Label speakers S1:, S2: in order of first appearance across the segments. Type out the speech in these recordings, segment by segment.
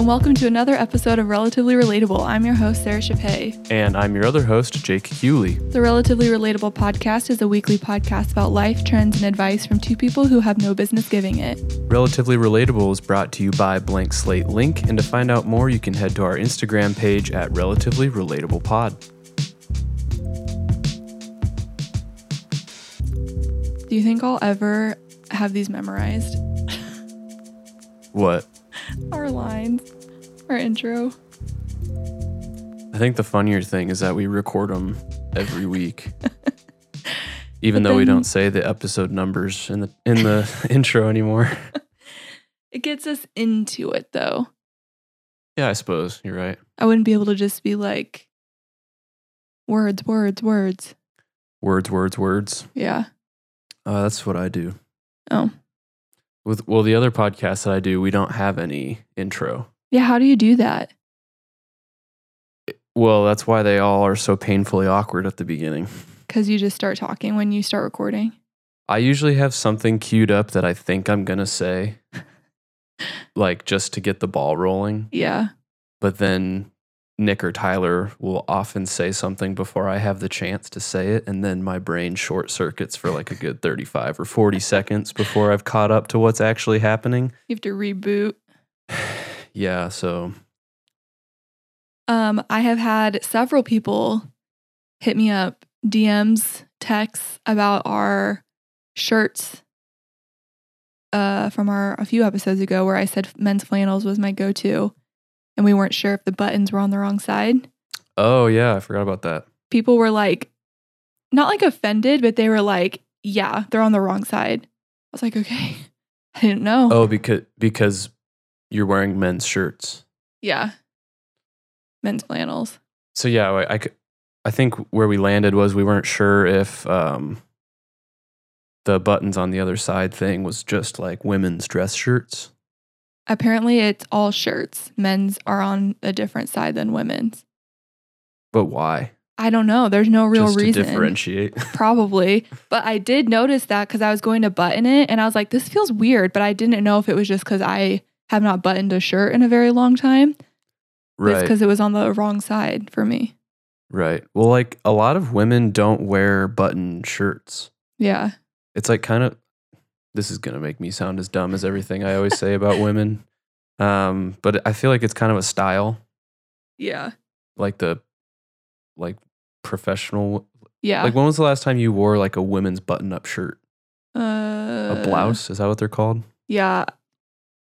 S1: and welcome to another episode of Relatively Relatable. I'm your host, Sara Chappé.
S2: And I'm your other host, Jake Hewley.
S1: The Relatively Relatable podcast is a weekly podcast about life, trends, and advice from two people who have no business giving it.
S2: Relatively Relatable is brought to you by Blank Slate Link, and to find out more, you can head to our Instagram page at Relatively Relatable Pod.
S1: Do you think I'll ever have these memorized?
S2: What?
S1: Our lines, our intro.
S2: I think the funnier thing is that we record them every week. Even
S1: But
S2: though we don't say the episode numbers in the in the intro anymore.
S1: It gets us into it though.
S2: Yeah, I suppose you're right.
S1: I wouldn't be able to just be like, words, words, words.
S2: Words, words, words.
S1: Yeah.
S2: Uh, that's what I do.
S1: Oh.
S2: With well, the other podcasts that I do, we don't have any intro.
S1: Yeah. How do you do that?
S2: Well, that's why they all are so painfully awkward at the beginning.
S1: Because you just start talking when you start recording.
S2: I usually have something queued up that I think I'm going to say, like just to get the ball rolling.
S1: Yeah.
S2: But then Nick or Tyler will often say something before I have the chance to say it. And then my brain short circuits for like a good 35 or 40 seconds before I've caught up to what's actually happening.
S1: You have to reboot.
S2: Yeah. So,
S1: Um, I have had several people hit me up, DMs, texts about our shirts uh, from our a few episodes ago where I said men's flannels was my go-to, and we weren't sure if the buttons were on the wrong side.
S2: oh, yeah. I forgot about that.
S1: People were like, not like offended, but they were like, "Yeah, they're on the wrong side." I was like, "Okay, I didn't know."
S2: Oh, because, because you're wearing men's shirts.
S1: yeah, men's flannels.
S2: So yeah, I, I, I think where we landed was we weren't sure if um, the buttons on the other side thing was just like women's dress shirts.
S1: Apparently, it's all shirts. Men's are on a different side than women's.
S2: But why?
S1: I don't know. There's no real
S2: just
S1: reason.
S2: to differentiate.
S1: Probably. But I did notice that because I was going to button it and I was like, this feels weird. But I didn't know if it was just because I have not buttoned a shirt in a very long time.
S2: Right.
S1: because it was on the wrong side for me.
S2: Right. Well, like a lot of women don't wear button shirts.
S1: Yeah.
S2: It's like kind of. This is gonna make me sound as dumb as everything I always say about women. Um, but I feel like it's kind of a style,
S1: Yeah.
S2: like the, like professional.
S1: Yeah.
S2: Like when was the last time you wore like a women's button-up shirt?
S1: uh,
S2: A blouse? Is that what they're called?
S1: Yeah.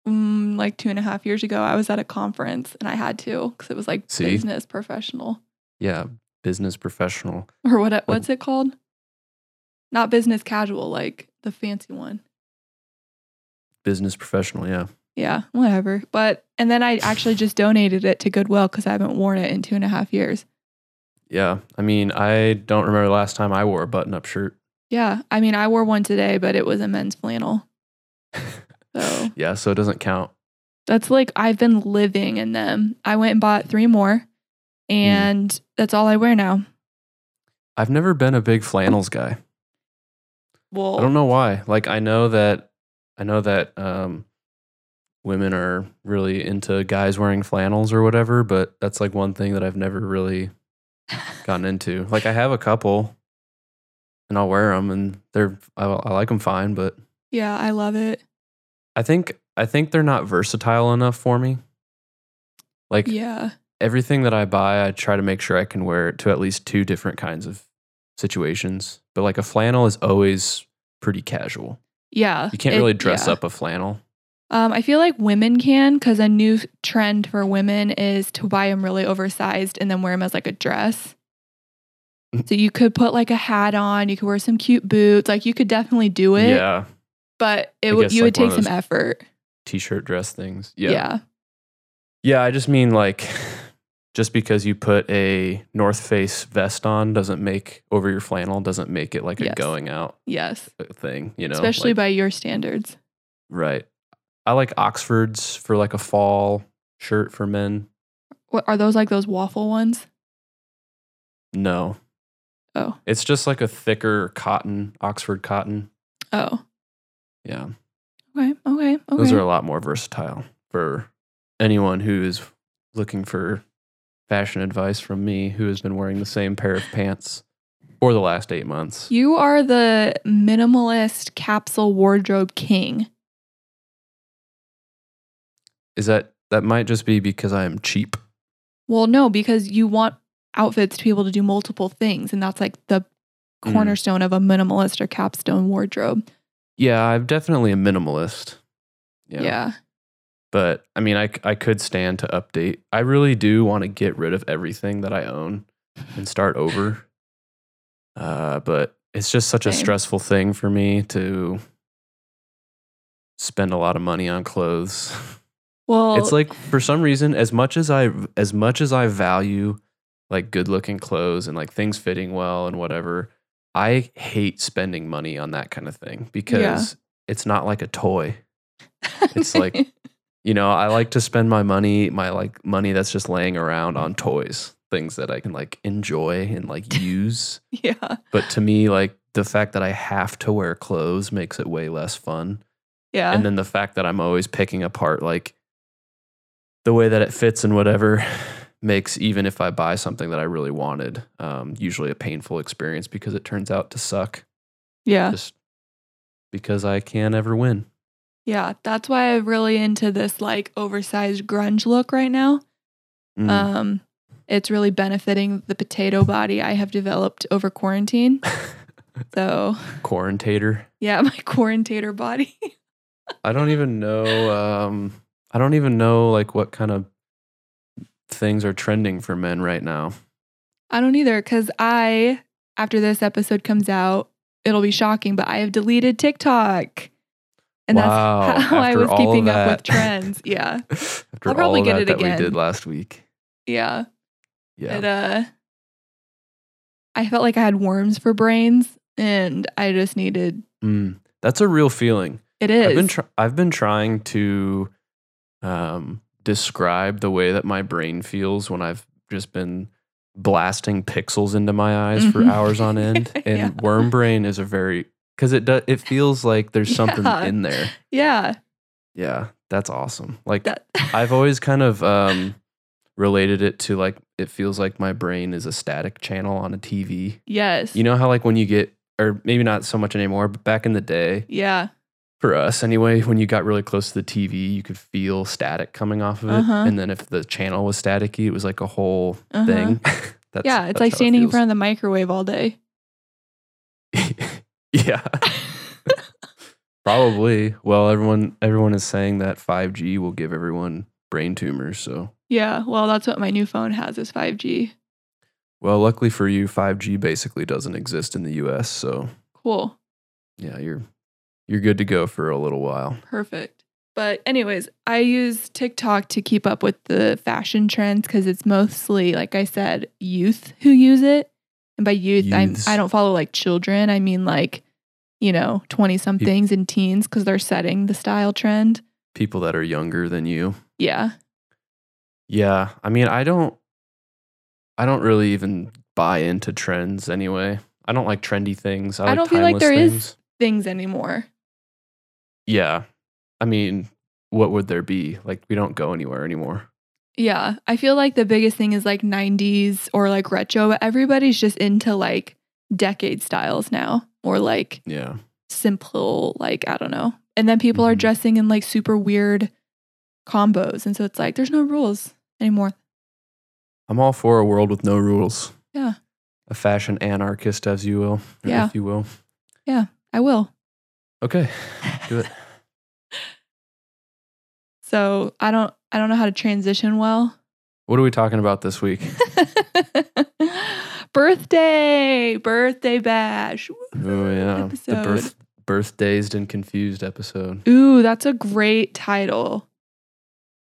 S1: Mm, like two and a half years ago, I was at a conference and I had to because it was like
S2: See?
S1: business professional
S2: Yeah, business professional.
S1: or what? What's it called? Not business casual, like the fancy one.
S2: Business professional, yeah.
S1: Yeah, whatever. But and then I actually just donated it to Goodwill because I haven't worn it in two and a half years.
S2: Yeah. I mean, I don't remember the last time I wore a button up shirt.
S1: Yeah, I mean I wore one today, but it was a men's flannel. So
S2: Yeah, so it doesn't count.
S1: that's like I've been living in them. I went and bought three more, and that's all I wear now.
S2: I've never been a big flannels guy.
S1: Well,
S2: I don't know why. Like I know that I know that um women are really into guys wearing flannels or whatever, but that's like one thing that I've never really gotten into. Like I have a couple and I'll wear them and they're I, I like them fine, but
S1: yeah, I love it.
S2: I think I think they're not versatile enough for me. Like
S1: Yeah,
S2: everything that I buy, I try to make sure I can wear it to at least two different kinds of situations. But like a flannel is always pretty casual.
S1: yeah.
S2: You can't
S1: it-
S2: really dress
S1: yeah.
S2: up a flannel.
S1: Um, I feel like women can because a new trend for women is to buy them really oversized and then wear them as like a dress. So you could put like a hat on, you could wear some cute boots, like you could definitely do it.
S2: yeah,
S1: but it would you would
S2: like one
S1: take some effort.
S2: t-shirt dress things.
S1: Yeah.
S2: Yeah. yeah, I just mean like just because you put a North Face vest on doesn't make over your flannel doesn't make it like a going out
S1: Yes.
S2: thing, you know.
S1: Especially
S2: like-
S1: by your standards.
S2: right. I like Oxfords for like a fall shirt for men.
S1: What are those like those waffle ones?
S2: No,
S1: Oh.
S2: it's just like a thicker cotton, Oxford cotton.
S1: Oh.
S2: Yeah,
S1: Okay. Okay. Okay.
S2: those are a lot more versatile for anyone who is looking for fashion advice from me who has been wearing the same pair of pants for the last eight months.
S1: You are the minimalist capsule wardrobe king.
S2: Is that that might just be because I am cheap?
S1: Well, no, because you want outfits to be able to do multiple things. And that's like the
S2: Mm.
S1: cornerstone of a minimalist or capstone wardrobe.
S2: Yeah, I'm definitely a minimalist.
S1: Yeah. yeah.
S2: But I mean, I, I could stand to update. I really do want to get rid of everything that I own and start over. Uh, but it's just such a stressful thing for me to spend a lot of money on clothes.
S1: Well,
S2: it's like for some reason, as much as I as much as I value like good looking clothes and like things fitting well and whatever, I hate spending money on that kind of thing because it's not like a toy. it's like- You know, I like to spend my money, my like money that's just laying around on mm-hmm. toys, things that I can like enjoy and like use.
S1: yeah.
S2: But to me, like the fact that I have to wear clothes makes it way less fun.
S1: Yeah.
S2: And then the fact that I'm always picking apart like the way that it fits and whatever makes even if I buy something that I really wanted, um, usually a painful experience because it turns out to suck.
S1: yeah.
S2: Just because I can't ever win.
S1: Yeah. That's why I'm really into this like oversized grunge look right now.
S2: Mm.
S1: Um, it's really benefiting the potato body I have developed over quarantine. So,
S2: Quarantator.
S1: yeah, my quarantator body.
S2: I don't even know. Um, I don't even know like what kind of things are trending for men right now.
S1: I don't either because I, after this episode comes out, it'll be shocking, but I have deleted TikTok. And
S2: Wow,
S1: that's how I was keeping up with trends. Yeah.
S2: After
S1: I'll probably get it
S2: that we did last week.
S1: Yeah.
S2: Yeah.
S1: It, uh, I felt like I had worms for brains and I just needed,
S2: Mm, that's a real feeling.
S1: it is.
S2: I've been tr- I've been trying to um, describe the way that my brain feels when I've just been blasting pixels into my eyes for
S1: Mhm.
S2: hours on end. And
S1: Yeah.
S2: worm brain is a very because it does it feels like there's something
S1: Yeah.
S2: in there.
S1: yeah.
S2: Yeah, that's awesome. Like
S1: That,
S2: I've always kind of um, related it to like it feels like my brain is a static channel on a TV.
S1: yes.
S2: You know how like when you get or maybe not so much anymore, but back in the day,
S1: yeah.
S2: For us anyway, when you got really close to the TV, you could feel static coming off of it.
S1: Uh-huh.
S2: And then if the channel was staticky, it was like a whole
S1: Uh-huh.
S2: thing. that's,
S1: yeah. It's like
S2: how it
S1: standing in front of the microwave all day.
S2: yeah. Probably. Well, everyone everyone is saying that 5G will give everyone brain tumors, so
S1: yeah. Well, that's what my new phone has is 5G.
S2: well, luckily for you, 5G basically doesn't exist in the US, so
S1: Cool.
S2: yeah, you're you're good to go for a little while.
S1: Perfect. But, anyways, I use TikTok to keep up with the fashion trends because it's mostly, like I said, youth who use it. And by youth, I'm, I don't follow like children. I mean, like, you know, 20 somethings and teens because they're setting the style trend.
S2: People that are younger than you.
S1: Yeah.
S2: Yeah, I mean, I don't I don't really even buy into trends anyway. I don't like trendy things. I,
S1: I
S2: like
S1: don't feel like there is-
S2: things.
S1: Things anymore.
S2: Yeah. I mean, what would there be? Like we don't go anywhere anymore.
S1: Yeah. I feel like the biggest thing is like 90s or like retro, but everybody's just into like decade styles now or like
S2: Yeah.
S1: simple, like, I don't know. And then people are
S2: Mhm.
S1: dressing in like super weird combos. And so it's like, there's no rules anymore.
S2: I'm all for a world with no rules.
S1: Yeah.
S2: A fashion anarchist as you will.
S1: Yeah.
S2: If you will.
S1: Yeah, I will.
S2: Okay. Do it.
S1: So I don't, I don't know how to transition well.
S2: What are we talking about this week?
S1: birthday, birthday bash.
S2: Oh yeah.
S1: Episode.
S2: The birth birthdazed and confused episode.
S1: Ooh, that's a great title.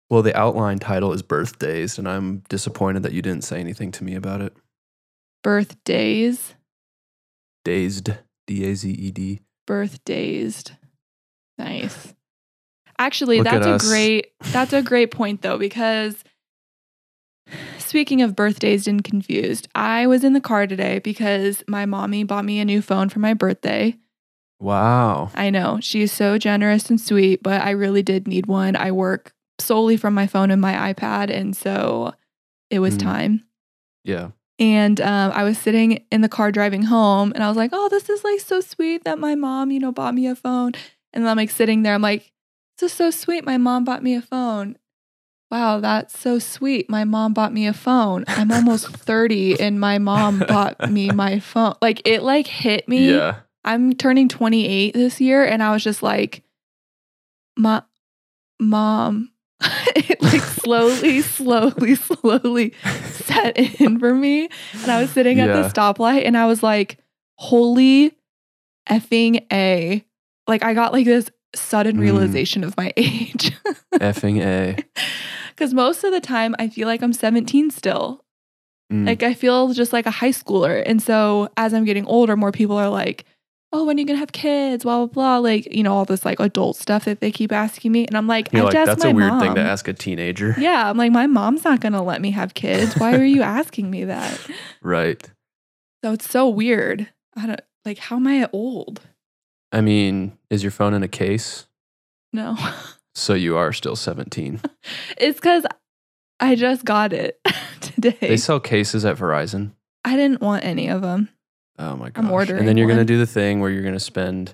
S2: Well, the outline title is birthdays, and I'm disappointed that you didn't say anything to me about it.
S1: Birthdays,
S2: Dazed. D A Z E D.
S1: birthdays. Nice. Actually,
S2: Look
S1: that's a
S2: us.
S1: great that's a great point though because speaking of birthdays and confused, I was in the car today because my mommy bought me a new phone for my birthday.
S2: Wow.
S1: I know. She's so generous and sweet, but I really did need one. I work solely from my phone and my iPad. And so it was
S2: Mm.
S1: time.
S2: Yeah.
S1: And um, I was sitting in the car driving home and I was like, oh, this is like so sweet that my mom, you know, bought me a phone. And I'm like sitting there, I'm like, this is so sweet. My mom bought me a phone. Wow, that's so sweet. My mom bought me a phone. I'm almost 30 and my mom bought me my phone. Like it like hit me.
S2: Yeah.
S1: I'm turning 28 this year and I was just like, Ma- mom. it like slowly, slowly, slowly set in for me. And I was sitting at the stoplight and I was like, holy effing A. Like I got like this sudden
S2: Mm.
S1: realization of my age.
S2: Effing A.
S1: Because most of the time I feel like I'm 17 still.
S2: Mm.
S1: Like I feel just like a high schooler. And so as I'm getting older, more people are like, oh, when are you gonna have kids? Blah blah blah. Like, you know, all this like adult stuff that they keep asking me. And I'm like,
S2: You're
S1: I
S2: like,
S1: just
S2: that's
S1: my
S2: a weird thing to ask a teenager.
S1: Yeah, I'm like, my mom's not gonna let me have kids. Why are you asking me that?
S2: Right.
S1: So it's so weird. I don't like how am I old?
S2: I mean, is your phone in a case?
S1: No.
S2: So you are still 17.
S1: it's because I just got it today.
S2: They sell cases at Verizon.
S1: I didn't want any of them.
S2: Oh my gosh.
S1: I'm ordering
S2: and then you're gonna do the thing where you're going to spend,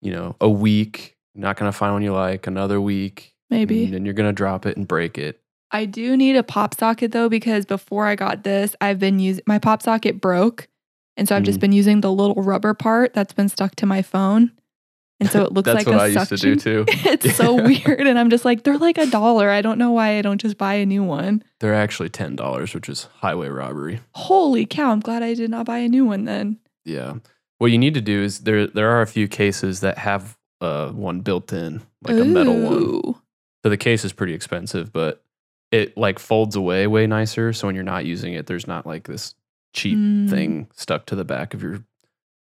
S2: you know, a week, not going to find one you like, another week.
S1: Maybe.
S2: And then you're going to drop it and break it.
S1: I do need a pop socket though, because before I got this, I've been using my pop socket broke. And so I've just
S2: Mm.
S1: been using the little rubber part that's been stuck to my phone. And so it looks like
S2: That's
S1: like
S2: what
S1: a
S2: I used to do too.
S1: it's so weird. And I'm just like, they're like a dollar. I don't know why I don't just buy a new one.
S2: They're actually $10, which is highway robbery.
S1: Holy cow. I'm glad I did not buy a new one then.
S2: Yeah. What you need to do is there there are a few cases that have uh, one built in, like a metal one. So the case is pretty expensive, but it like folds away way nicer. So when you're not using it, there's not like this cheap
S1: Mm,
S2: thing stuck to the back of your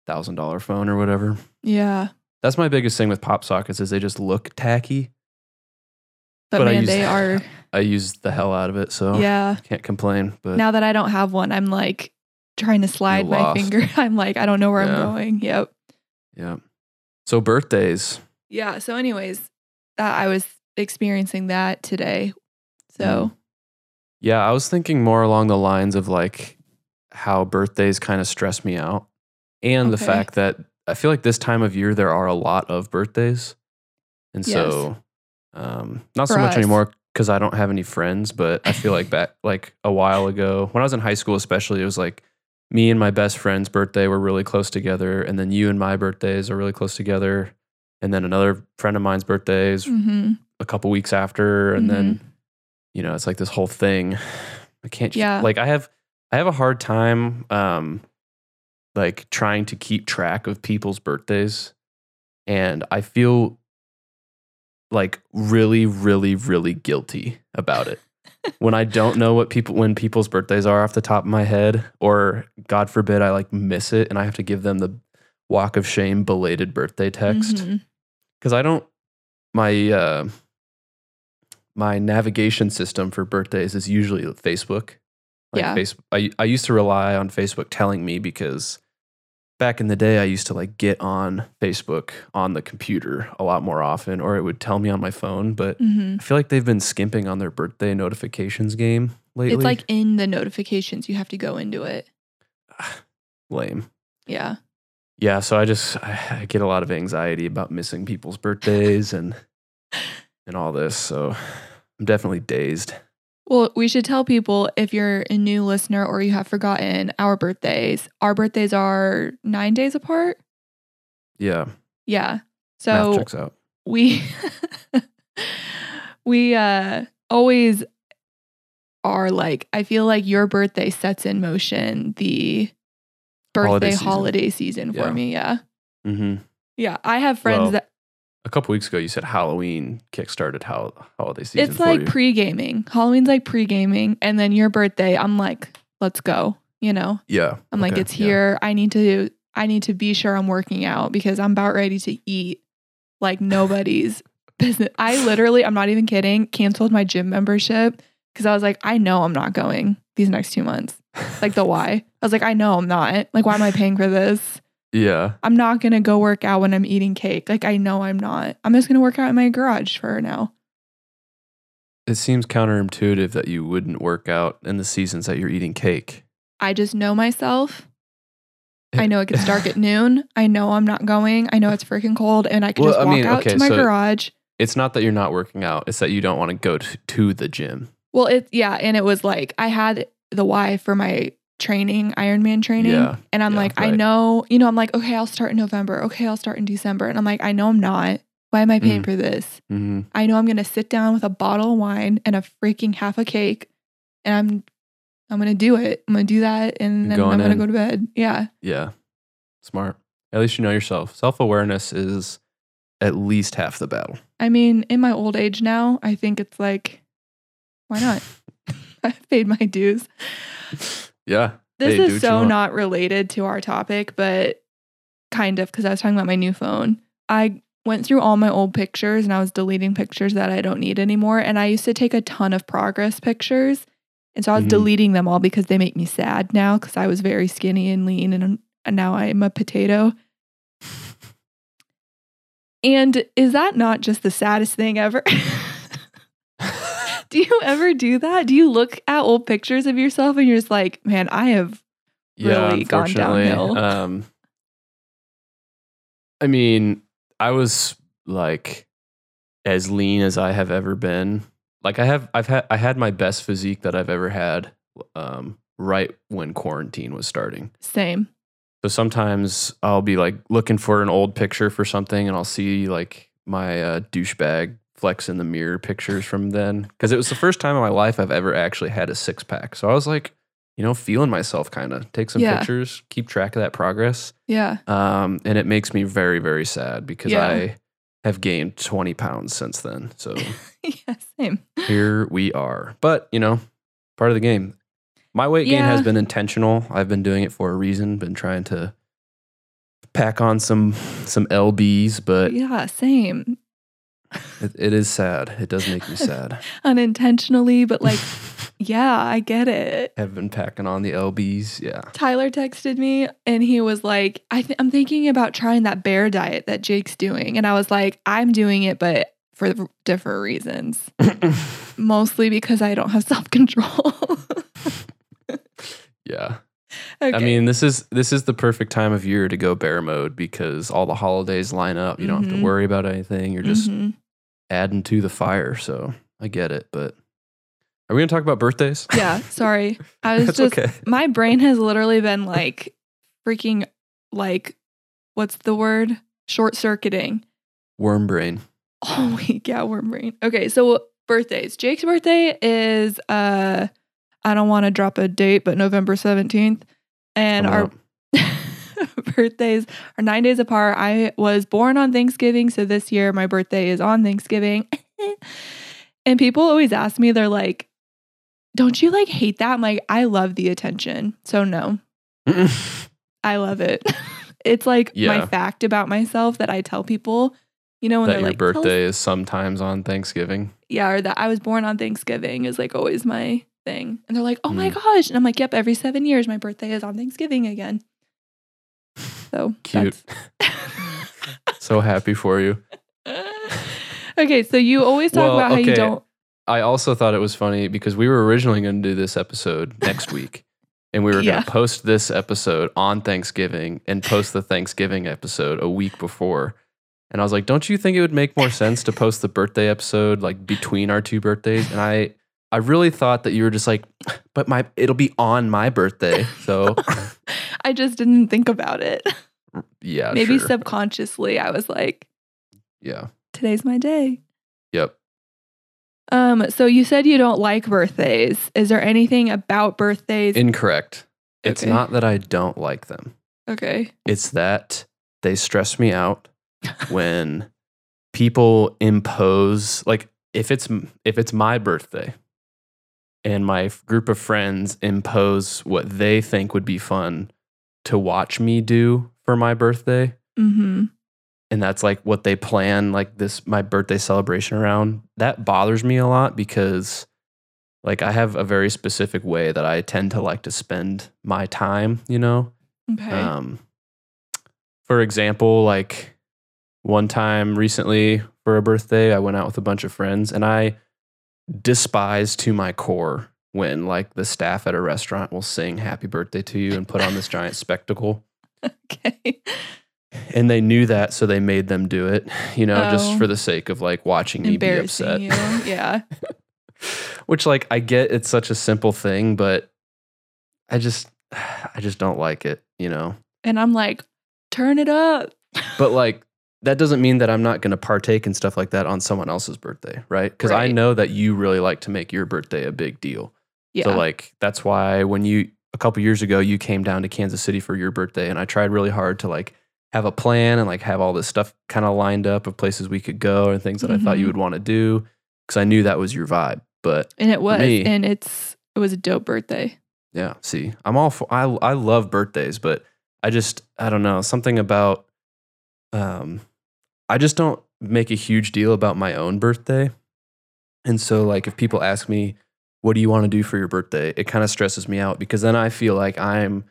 S2: thousand dollar phone or whatever.
S1: Yeah.
S2: That's my biggest thing with pop sockets is they just look tacky.
S1: But,
S2: But I
S1: man,
S2: use-
S1: they are.
S2: I use the hell out of it, so
S1: Yeah.
S2: can't complain. But
S1: Now that I don't have one, I'm like trying to slide my finger. I'm like, I don't know where
S2: Yeah.
S1: I'm going. Yep.
S2: yeah. So birthdays.
S1: Yeah. So, anyways, that I was experiencing that today. So, hmm.
S2: Yeah, I was thinking more along the lines of like how birthdays kind of stress me out. And the fact that I feel like this time of year there are a lot of birthdays. And so um not so much
S1: us.
S2: anymore because I don't have any friends, but I feel like back like a while ago, when I was in high school especially, it was like me and my best friend's birthday were really close together, and then you and my birthdays are really close together. And then another friend of mine's birthday is
S1: mhm.
S2: a couple weeks after, and then
S1: Mm-hmm.
S2: you know it's like this whole thing. I can't.
S1: Yeah.
S2: Like I have, I have a hard time, um, like trying to keep track of people's birthdays, and I feel like really, really, really guilty about it. when I don't know what people when people's birthdays are off the top of my head, or God forbid I like miss it and I have to give them the walk of shame belated birthday text
S1: Mhm.
S2: because I don't my uh, my navigation system for birthdays is usually Facebook. Like
S1: Yeah.
S2: face, I I used to rely on Facebook telling me because back in the day I used to like get on Facebook on the computer a lot more often, or it would tell me on my phone. But
S1: Mhm.
S2: I feel like they've been skimping on their birthday notifications game lately.
S1: It's like in the notifications, you have to go into it.
S2: lame.
S1: Yeah.
S2: Yeah, so I just I get a lot of anxiety about missing people's birthdays and and all this. So I'm definitely dazed.
S1: Well, we should tell people if you're a new listener or you have forgotten our birthdays. Our birthdays are nine days apart.
S2: Yeah,
S1: Yeah.
S2: math
S1: So
S2: checks out.
S1: we we uh always are like I feel like your birthday sets in motion the
S2: Holiday
S1: birthday
S2: season.
S1: holiday season,
S2: Yeah.
S1: for me. Yeah.
S2: hmm
S1: Yeah. I have friends
S2: Well,
S1: that
S2: A couple weeks ago, you said Halloween kickstarted how holiday season.
S1: it's like pre gaming. Halloween's like pre gaming. And then your birthday, I'm like, let's go. You know?
S2: yeah.
S1: I'm like,
S2: okay,
S1: it's
S2: yeah.
S1: here. I need to I need to be sure I'm working out because I'm about ready to eat like nobody's business. I literally, I'm not even kidding, canceled my gym membership because I was like, I know I'm not going these next two months. Like the why. I was like, I know I'm not. Like, why am I paying for this?
S2: Yeah,
S1: I'm not gonna go work out when I'm eating cake. Like I know I'm not. I'm just gonna work out in my garage for now.
S2: it seems counterintuitive that you wouldn't work out in the seasons that you're eating cake.
S1: I just know myself. I know it gets dark at noon. I know I'm not going. I know it's freaking cold, and I can
S2: Well,
S1: just
S2: I
S1: walk
S2: mean,
S1: out
S2: okay,
S1: to my
S2: so-
S1: garage.
S2: It's not that you're not working out; it's that you don't want to go to, to the gym.
S1: Well, it yeah, and it was like I had the Y for my training, Ironman training,
S2: Yeah,
S1: and I'm
S2: yeah,
S1: like, I know, you know, I'm like, okay, I'll start in November. Okay, I'll start in December, and I'm like, I know I'm not. Why am I paying
S2: Mm.
S1: for this?
S2: hmm
S1: I know I'm gonna sit down with a bottle of wine and a freaking half a cake, and I'm I'm gonna do it. I'm gonna do that, and then
S2: Going
S1: I'm gonna
S2: in.
S1: go to bed. Yeah,
S2: Yeah, smart. At least you know yourself. Self awareness is at least half the battle.
S1: I mean, in my old age now, I think it's like, why not? I've paid my dues.
S2: Yeah.
S1: This
S2: Hey,
S1: is so not related to our topic, but kind of because I was talking about my new phone. I went through all my old pictures and I was deleting pictures that I don't need anymore. And I used to take a ton of progress pictures. And so I was
S2: Mhm.
S1: deleting them all because they make me sad now because I was very skinny and lean and, and now I'm a potato. And is that not just the saddest thing ever? do you ever do that? Do you look at old pictures of yourself and you're just like, man, I have really gone downhill.
S2: Um, I mean, I was like as lean as I have ever been. Like I have, I've had, I had my best physique that I've ever had. Um, right when quarantine was starting.
S1: same.
S2: So sometimes I'll be like looking for an old picture for something, and I'll see like my uh, douchebag flex in the mirror pictures from then because it was the first time in my life I've ever actually had a six pack. So I was like, you know, feeling myself kind of take some
S1: Yeah.
S2: pictures, keep track of that progress.
S1: Yeah.
S2: Um, and it makes me very, very sad because
S1: Yeah.
S2: I have gained 20 pounds since then. So
S1: yeah, same.
S2: here we are. But, you know, part of the game. My weight gain has been intentional. I've been doing it for a reason, been trying to pack on some some LBs, but
S1: yeah, same.
S2: It, it is sad. It does make me sad.
S1: Unintentionally, but like, yeah, I get it.
S2: I've been packing on the LBs. Yeah.
S1: Tyler texted me and he was like, I th- I'm thinking about trying that bear diet that Jake's doing. And I was like, I'm doing it, but for different reasons. Mostly because I don't have self control.
S2: yeah.
S1: okay.
S2: I mean, this is this is the perfect time of year to go bear mode because all the holidays line up. You don't have
S1: Mhm.
S2: to worry about anything. You're just
S1: Mhm.
S2: Adding to the fire. So I get it. But are we gonna talk about birthdays?
S1: yeah, sorry. I was just,
S2: okay.
S1: my brain has literally been like freaking, like, what's the word? Short circuiting.
S2: Worm brain.
S1: Oh week, yeah, worm brain. Okay, so birthdays. Jake's birthday is uh I don't want to drop a date, but November 17th. And our
S2: up.
S1: birthdays are nine days apart. I was born on Thanksgiving, so this year my birthday is on Thanksgiving. and people always ask me, they're like, Don't you like hate that? I'm like, I love the attention. So no, I love it. it's like my fact about myself that I tell people. You know, when
S2: that
S1: they're
S2: your
S1: like,
S2: birthday is sometimes on Thanksgiving.
S1: yeah, or that I was born on Thanksgiving is like always my thing. And they're like, oh my
S2: Mm.
S1: gosh. And I'm like, yep, every seven years, my birthday is on Thanksgiving again. So
S2: Cute. So happy for you.
S1: okay, so you always talk
S2: Well,
S1: about how you don't.
S2: I also thought it was funny because we were originally going to do this episode next week. And we were
S1: Yeah.
S2: going to post this episode on Thanksgiving and post the Thanksgiving episode a week before. And I was like, don't you think it would make more sense to post the birthday episode like between our two birthdays? And I I really thought that you were just like, but my it'll be on my birthday. So
S1: I just didn't think about it.
S2: yeah,
S1: Maybe
S2: sure.
S1: subconsciously, I was like,
S2: yeah.
S1: today's my day.
S2: Yep.
S1: Um, so you said you don't like birthdays. Is there anything about birthdays?
S2: Incorrect. It's not that I don't like them.
S1: okay.
S2: It's that they stress me out when people impose like if it's if it's my birthday and my f- group of friends impose what they think would be fun to watch me do for my birthday
S1: Mm-hmm.
S2: and that's like what they plan like this my birthday celebration around that bothers me a lot because like i have a very specific way that i tend to like to spend my time you know
S1: Okay.
S2: um for example like one time recently for a birthday i went out with a bunch of friends and i despise to my core when like the staff at a restaurant will sing happy birthday to you and put on this giant spectacle.
S1: Okay.
S2: And they knew that, so they made them do it, you know,
S1: Oh.
S2: just for the sake of like watching me be upset.
S1: You. Yeah.
S2: Which like I get it's such a simple thing, but I just I just don't like it, you know.
S1: And I'm like, turn it up.
S2: But like that doesn't mean that I'm not going to partake in stuff like that on someone else's birthday, right? Cuz I know that you really like to make your birthday a big deal.
S1: Yeah.
S2: So like that's why when you a couple years ago you came down to Kansas City for your birthday and I tried really hard to like have a plan and like have all this stuff kind of lined up of places we could go and things that I thought you would want to do cuz I knew that was your vibe. But
S1: and it was.
S2: me-
S1: And it's it was a dope birthday.
S2: yeah, see, I'm all for I I love birthdays, but I just I don't know, something about um I just don't make a huge deal about my own birthday. And so like if people ask me what do you want to do for your birthday? It kind of stresses me out because then I feel like I'm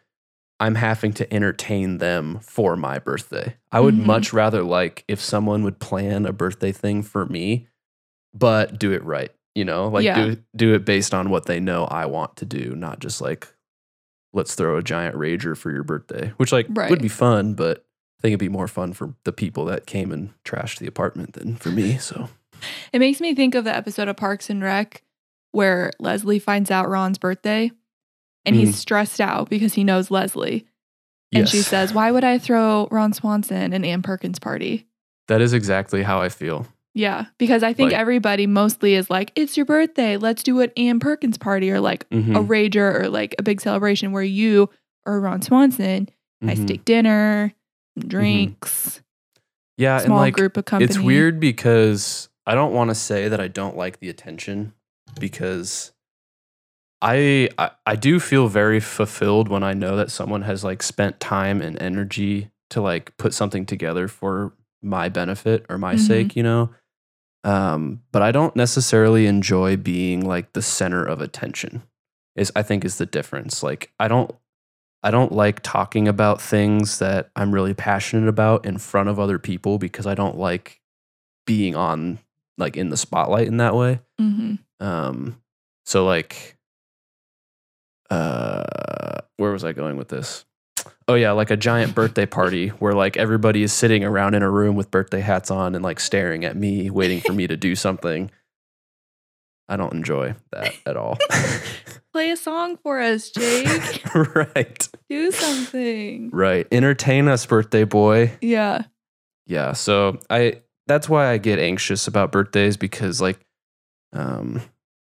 S2: I'm having to entertain them for my birthday. I would
S1: Mhm.
S2: much rather like if someone would plan a birthday thing for me but do it right, you know? Like
S1: Yeah.
S2: do do it based on what they know I want to do, not just like let's throw a giant rager for your birthday, which like
S1: Right.
S2: would be fun, but I think it'd be more fun for the people that came and trashed the apartment than for me. So
S1: It makes me think of the episode of Parks and Rec where Leslie finds out Ron's birthday and
S2: Mhm.
S1: he's stressed out because he knows Leslie. And she says, Why would I throw Ron Swanson an Ann Perkins party?
S2: that is exactly how I feel.
S1: Yeah, because I think
S2: Like-
S1: everybody mostly is like, It's your birthday. Let's do an Ann Perkins party or like
S2: Mhm.
S1: a rager or like a big celebration where you or Ron Swanson, nice
S2: Mhm.
S1: steak dinner, drinks,
S2: Yeah, and
S1: small
S2: like
S1: group of company.
S2: it's weird because I don't want to say that I don't like the attention because I, I I do feel very fulfilled when I know that someone has like spent time and energy to like put something together for my benefit or my
S1: Mhm.
S2: sake, you know. Um, but I don't necessarily enjoy being like the center of attention. Is I think is the difference. Like I don't I don't like talking about things that I'm really passionate about in front of other people because I don't like being on like in the spotlight in that way.
S1: hmm
S2: Um so like uh where was I going with this? Oh yeah, like a giant birthday party where like everybody is sitting around in a room with birthday hats on and like staring at me waiting for me to do something. I don't enjoy that at all.
S1: Play a song for us, Jake.
S2: right.
S1: do something.
S2: Right. Entertain us, birthday boy.
S1: Yeah.
S2: Yeah. So I that's why I get anxious about birthdays because like um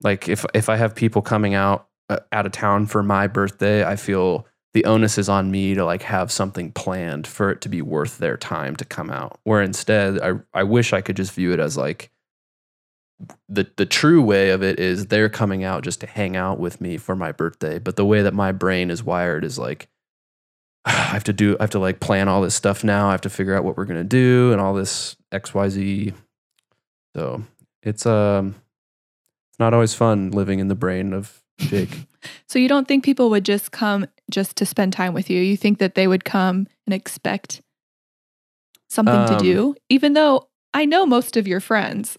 S2: like if if I have people coming out uh, out of town for my birthday, I feel the onus is on me to like have something planned for it to be worth their time to come out. Where instead I I wish I could just view it as like the the true way of it is they're coming out just to hang out with me for my birthday, but the way that my brain is wired is like I have to do I have to like plan all this stuff now. I have to figure out what we're gonna do and all this XYZ. So it's um it's not always fun living in the brain of Jake.
S1: So you don't think people would just come just to spend time with you? You think that they would come and expect something to
S2: Um,
S1: do, even though I know most of your friends,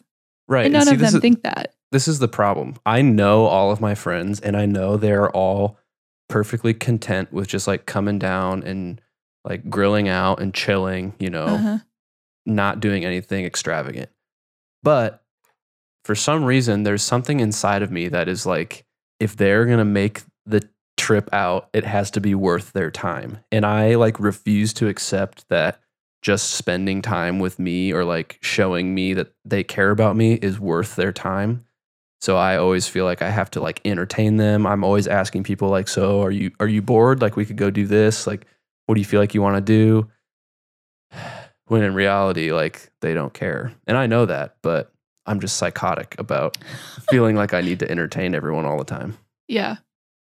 S2: right.
S1: and none
S2: see,
S1: of them
S2: is-
S1: think that.
S2: this is the problem. I know all of my friends and I know they're all perfectly content with just like coming down and like grilling out and chilling, you know,
S1: Uh-huh.
S2: not doing anything extravagant. But for some reason, there's something inside of me that is like, if they're going to make the trip out, it has to be worth their time. And I like refuse to accept that just spending time with me or like showing me that they care about me is worth their time. So I always feel like I have to like entertain them. I'm always asking people like, "So, are you are you bored? Like we could go do this. Like what do you feel like you want to do?" When in reality, like they don't care. And I know that, but I'm just psychotic about feeling like I need to entertain everyone all the time.
S1: Yeah,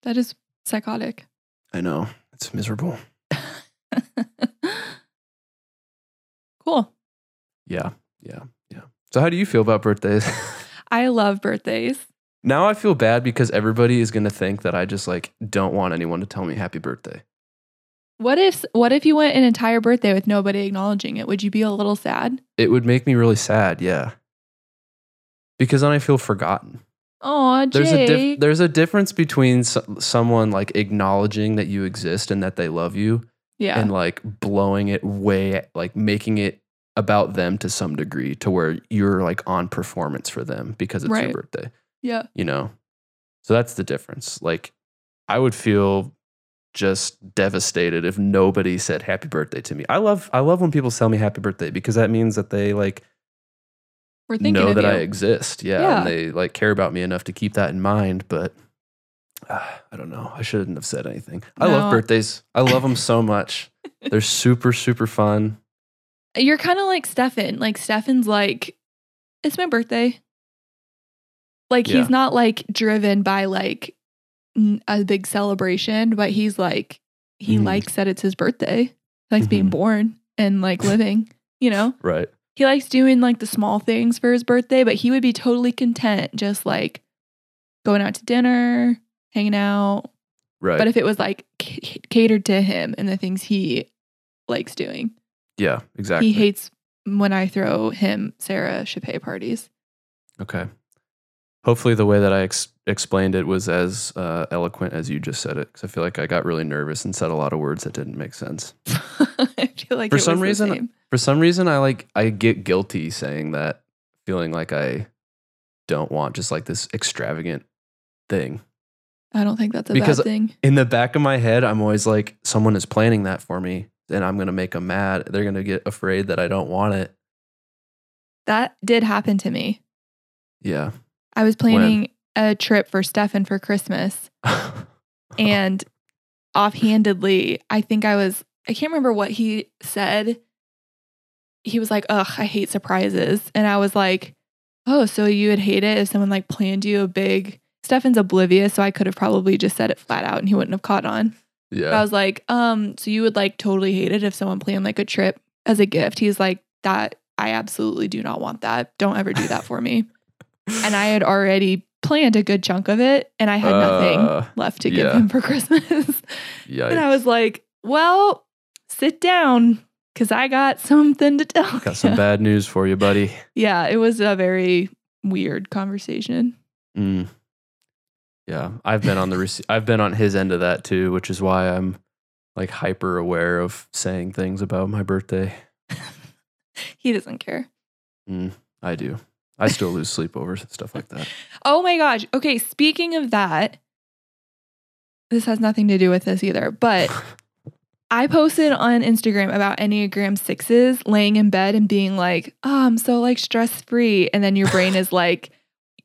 S1: that is psychotic.
S2: I know. It's miserable.
S1: cool.
S2: Yeah. Yeah. Yeah. So how do you feel about birthdays?
S1: I love birthdays.
S2: now I feel bad because everybody is going to think that I just like don't want anyone to tell me happy birthday.
S1: What if what if you went an entire birthday with nobody acknowledging it? Would you be a little sad?
S2: It would make me really sad, yeah. Because then I feel forgotten.
S1: Oh.
S2: There's a dif- there's a difference between so- someone like acknowledging that you exist and that they love you
S1: yeah.
S2: and like blowing it way like making it about them to some degree to where you're like on performance for them because it's
S1: Right.
S2: your birthday.
S1: yeah.
S2: you know so that's the difference like i would feel just devastated if nobody said happy birthday to me i love i love when people tell me happy birthday because that means that they like
S1: We're thinking
S2: know
S1: of
S2: that
S1: you.
S2: i exist yeah,
S1: Yeah.
S2: and they like care about me enough to keep that in mind but ah, i don't know i shouldn't have said anything i love birthdays i love them so much they're super super fun
S1: You're kind of like Stefan. Like Stefan's like, it's my birthday. Like
S2: Yeah.
S1: he's not like driven by like a big celebration, but he's like he
S2: Mhm.
S1: likes that it's his birthday. He likes being
S2: Mhm.
S1: born and like living. You know,
S2: right
S1: he likes doing like the small things for his birthday, but he would be totally content just like going out to dinner, hanging out.
S2: right
S1: But if it was like c- catered to him and the things he likes doing.
S2: yeah exactly
S1: He hates when I throw him Sara Chappé parties.
S2: Okay. Hopefully, the way that I ex- explained it was as uh, eloquent as you just said it, because I feel like I got really nervous and said a lot of words that didn't make sense.
S1: I feel like
S2: For
S1: it
S2: some reason-. For some reason, I like I get guilty saying that, feeling like I don't want just like this extravagant thing.
S1: I don't think that's a
S2: because-
S1: bad thing.
S2: In the back of my head, I'm always like, someone is planning that for me, and I'm gonna make them mad. They're gonna get afraid that I don't want it.
S1: That did happen to me.
S2: Yeah.
S1: I was planning a trip for Stefan for Christmas, and offhandedly, I think I was, I can't remember what he said. He was like, Ugh, I hate surprises. And I was like, Oh, so you would hate it if someone like planned you a big, Stefan's oblivious, so I could have probably just said it flat out and he wouldn't have caught on.
S2: Yeah.
S1: I was like, um, so you would like totally hate it if someone planned like a trip as a gift. He's like, that I absolutely do not want that. Don't ever do that for me. and I had already planned a good chunk of it and I had nothing
S2: Uh,
S1: left to give him for Christmas.
S2: yeah.
S1: and I was like, well, sit down because I got something to tell
S2: Got some bad news for you, buddy.
S1: Yeah, it was a very weird conversation.
S2: Mm. Yeah, I've been on the rece- I've been on his end of that too, which is why I'm like hyper aware of saying things about my birthday.
S1: He doesn't care.
S2: Mm, I do. I still lose sleep over stuff like that.
S1: Oh my gosh. Okay, speaking of that, this has nothing to do with this either, but I posted on Instagram about Enneagram sixes laying in bed and being like, oh, I'm so like stress free. And then your brain is like,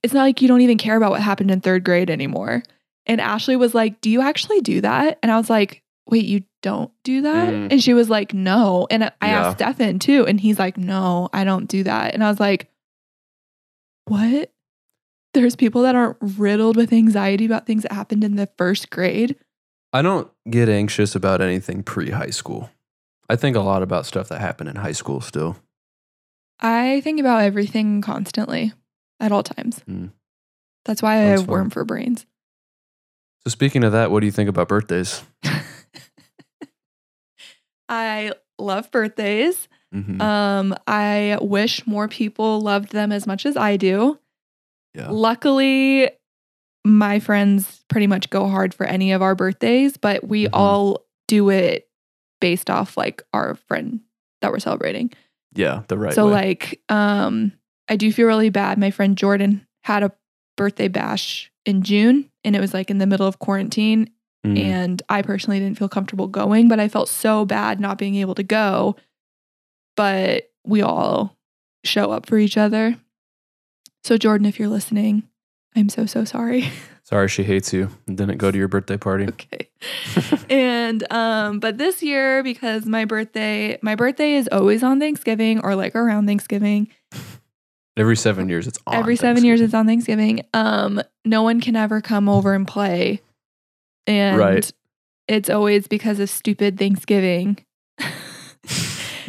S1: it's not like you don't even care about what happened in third grade anymore. And Ashley was like, Do you actually do that? And I was like, Wait, you don't do that?
S2: Mm.
S1: And she was like, No. And I
S2: Yeah.
S1: asked Stefan too. And he's like, No, I don't do that. And I was like, What? There's people that aren't riddled with anxiety about things that happened in the first grade.
S2: I don't get anxious about anything pre high school. I think a lot about stuff that happened in high school still.
S1: I think about everything constantly at all times.
S2: Mm.
S1: That's why I
S2: Sounds
S1: have worm
S2: fun.
S1: for brains.
S2: So speaking of that, what do you think about birthdays?
S1: I love birthdays.
S2: Mhm.
S1: Um, I wish more people loved them as much as I do.
S2: yeah.
S1: Luckily, my friends pretty much go hard for any of our birthdays, but we
S2: Mhm.
S1: all do it based off like our friend that we're celebrating.
S2: Yeah, the right
S1: so
S2: way.
S1: like um I do feel really bad. My friend Jordan had a birthday bash in June and it was like in the middle of quarantine
S2: Mm.
S1: and I personally didn't feel comfortable going, but I felt so bad not being able to go. But we all show up for each other. So Jordan, if you're listening, I'm so so sorry.
S2: Sorry she hates you didn't go to your birthday party.
S1: okay. and um but this year because my birthday my birthday is always on Thanksgiving or like around Thanksgiving.
S2: Every seven years it's on.
S1: Every 7 years it's on Thanksgiving. Um no one can ever come over and play. And
S2: Right.
S1: it's always because of stupid Thanksgiving.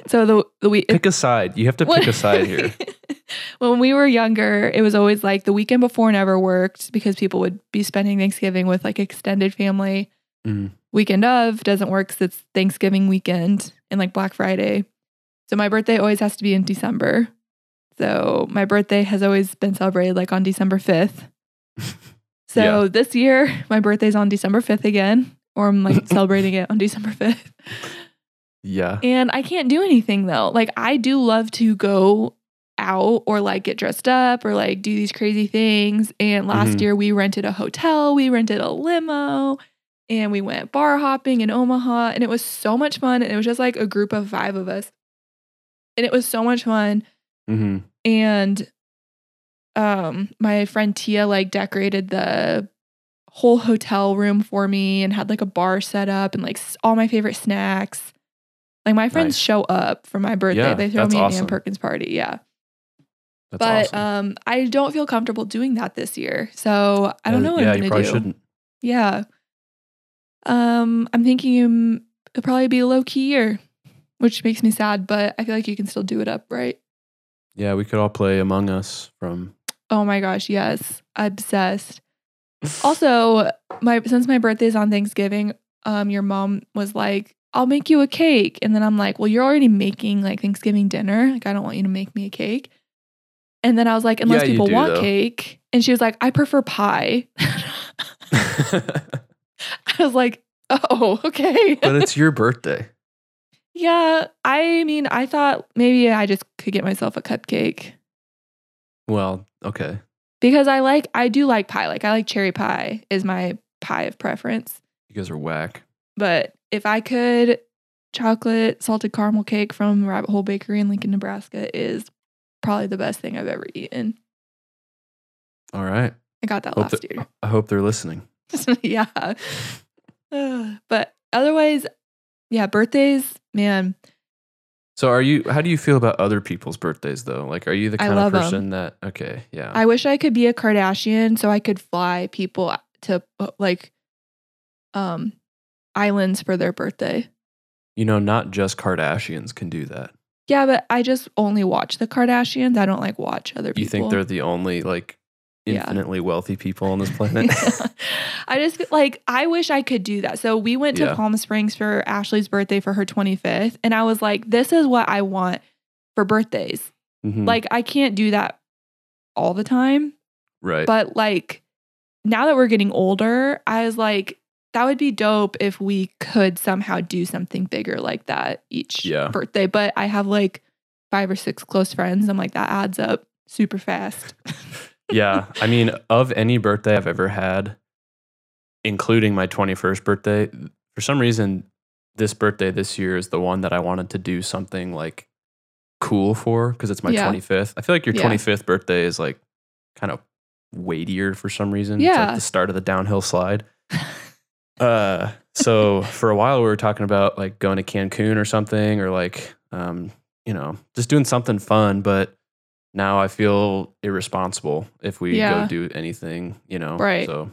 S1: so the the we
S2: Pick a side. You have to pick a side here.
S1: when we were younger, it was always like the weekend before never worked because people would be spending Thanksgiving with like extended family.
S2: Mm.
S1: Weekend of doesn't work because it's Thanksgiving weekend and like Black Friday. So my birthday always has to be in December. So my birthday has always been celebrated like on December 5th. So
S2: Yeah.
S1: this year, my birthday's on December 5th again, or I'm like celebrating it on December 5th.
S2: Yeah.
S1: And I can't do anything though. Like, I do love to go out or like get dressed up or like do these crazy things. And last
S2: Mhm.
S1: year, we rented a hotel, we rented a limo, and we went bar hopping in Omaha. And it was so much fun. And it was just like a group of five of us. And it was so much fun.
S2: Hmm
S1: and um my friend Tia like decorated the whole hotel room for me and had like a bar set up and like all my favorite snacks. Like my friends
S2: Nice.
S1: show up for my birthday.
S2: Yeah,
S1: they throw me
S2: awesome.
S1: Ann Perkins party. Yeah.
S2: That's
S1: but
S2: awesome.
S1: um I don't feel comfortable doing that this year. So I don't
S2: Uh,
S1: know what
S2: yeah,
S1: I'm
S2: you
S1: gonna
S2: probably
S1: do.
S2: shouldn't.
S1: Yeah. Um I'm thinking it'll probably be a low key year, which makes me sad, but I feel like you can still do it up, right?
S2: Yeah, we could all play Among Us from.
S1: Oh my gosh, yes. Obsessed. Also, my since my birthday is on Thanksgiving, um, your mom was like, I'll make you a cake. And then I'm like, Well, you're already making like Thanksgiving dinner. Like, I don't want you to make me a cake. And then I was like, unless
S2: Yeah,
S1: people
S2: do,
S1: want
S2: though.
S1: cake. And she was like, I prefer pie. I was like, oh, okay.
S2: but it's your birthday.
S1: Yeah. I mean, I thought maybe I just could get myself a cupcake.
S2: Well, okay.
S1: Because I like I do like pie. Like I like cherry pie is my pie of preference.
S2: You guys are whack.
S1: But if I could, chocolate salted caramel cake from Rabbit Hole Bakery in Lincoln, Nebraska is probably the best thing I've ever eaten.
S2: All right.
S1: I got that
S2: Hope
S1: last year.
S2: I hope they're listening.
S1: yeah. But otherwise, yeah, birthdays, man.
S2: So, are you? How do you feel about other people's birthdays, though? Like, are you the kind of person that? Okay, yeah.
S1: I wish I could be a Kardashian so I could fly people to uh, like um islands for their birthday.
S2: you know, not just Kardashians can do that.
S1: Yeah, but I just only watch the Kardashians. I don't like watch other people.
S2: You think they're the only like
S1: Yeah.
S2: infinitely wealthy people on this planet?
S1: I just like I wish I could do that. So we went to
S2: Yeah.
S1: Palm Springs for Ashley's birthday for her 25th and I was like this is what I want for birthdays.
S2: Mhm.
S1: Like I can't do that all the time,
S2: right.
S1: but like now that we're getting older, I was like that would be dope if we could somehow do something bigger like that each
S2: Yeah.
S1: birthday, but I have like five or six close friends. I'm like that adds up super fast.
S2: yeah. I mean, of any birthday I've ever had, including my 21st birthday, for some reason, this birthday this year is the one that I wanted to do something like cool for because it's my
S1: Yeah.
S2: 25th. I feel like your
S1: Yeah.
S2: 25th birthday is like kind of weightier for some reason. It's
S1: Yeah.
S2: like the start of the downhill slide. Uh, so for a while we were talking about like going to Cancun or something, or like, um, you know, just doing something fun. But now I feel irresponsible if we
S1: Yeah.
S2: go do anything, you know.
S1: Right.
S2: So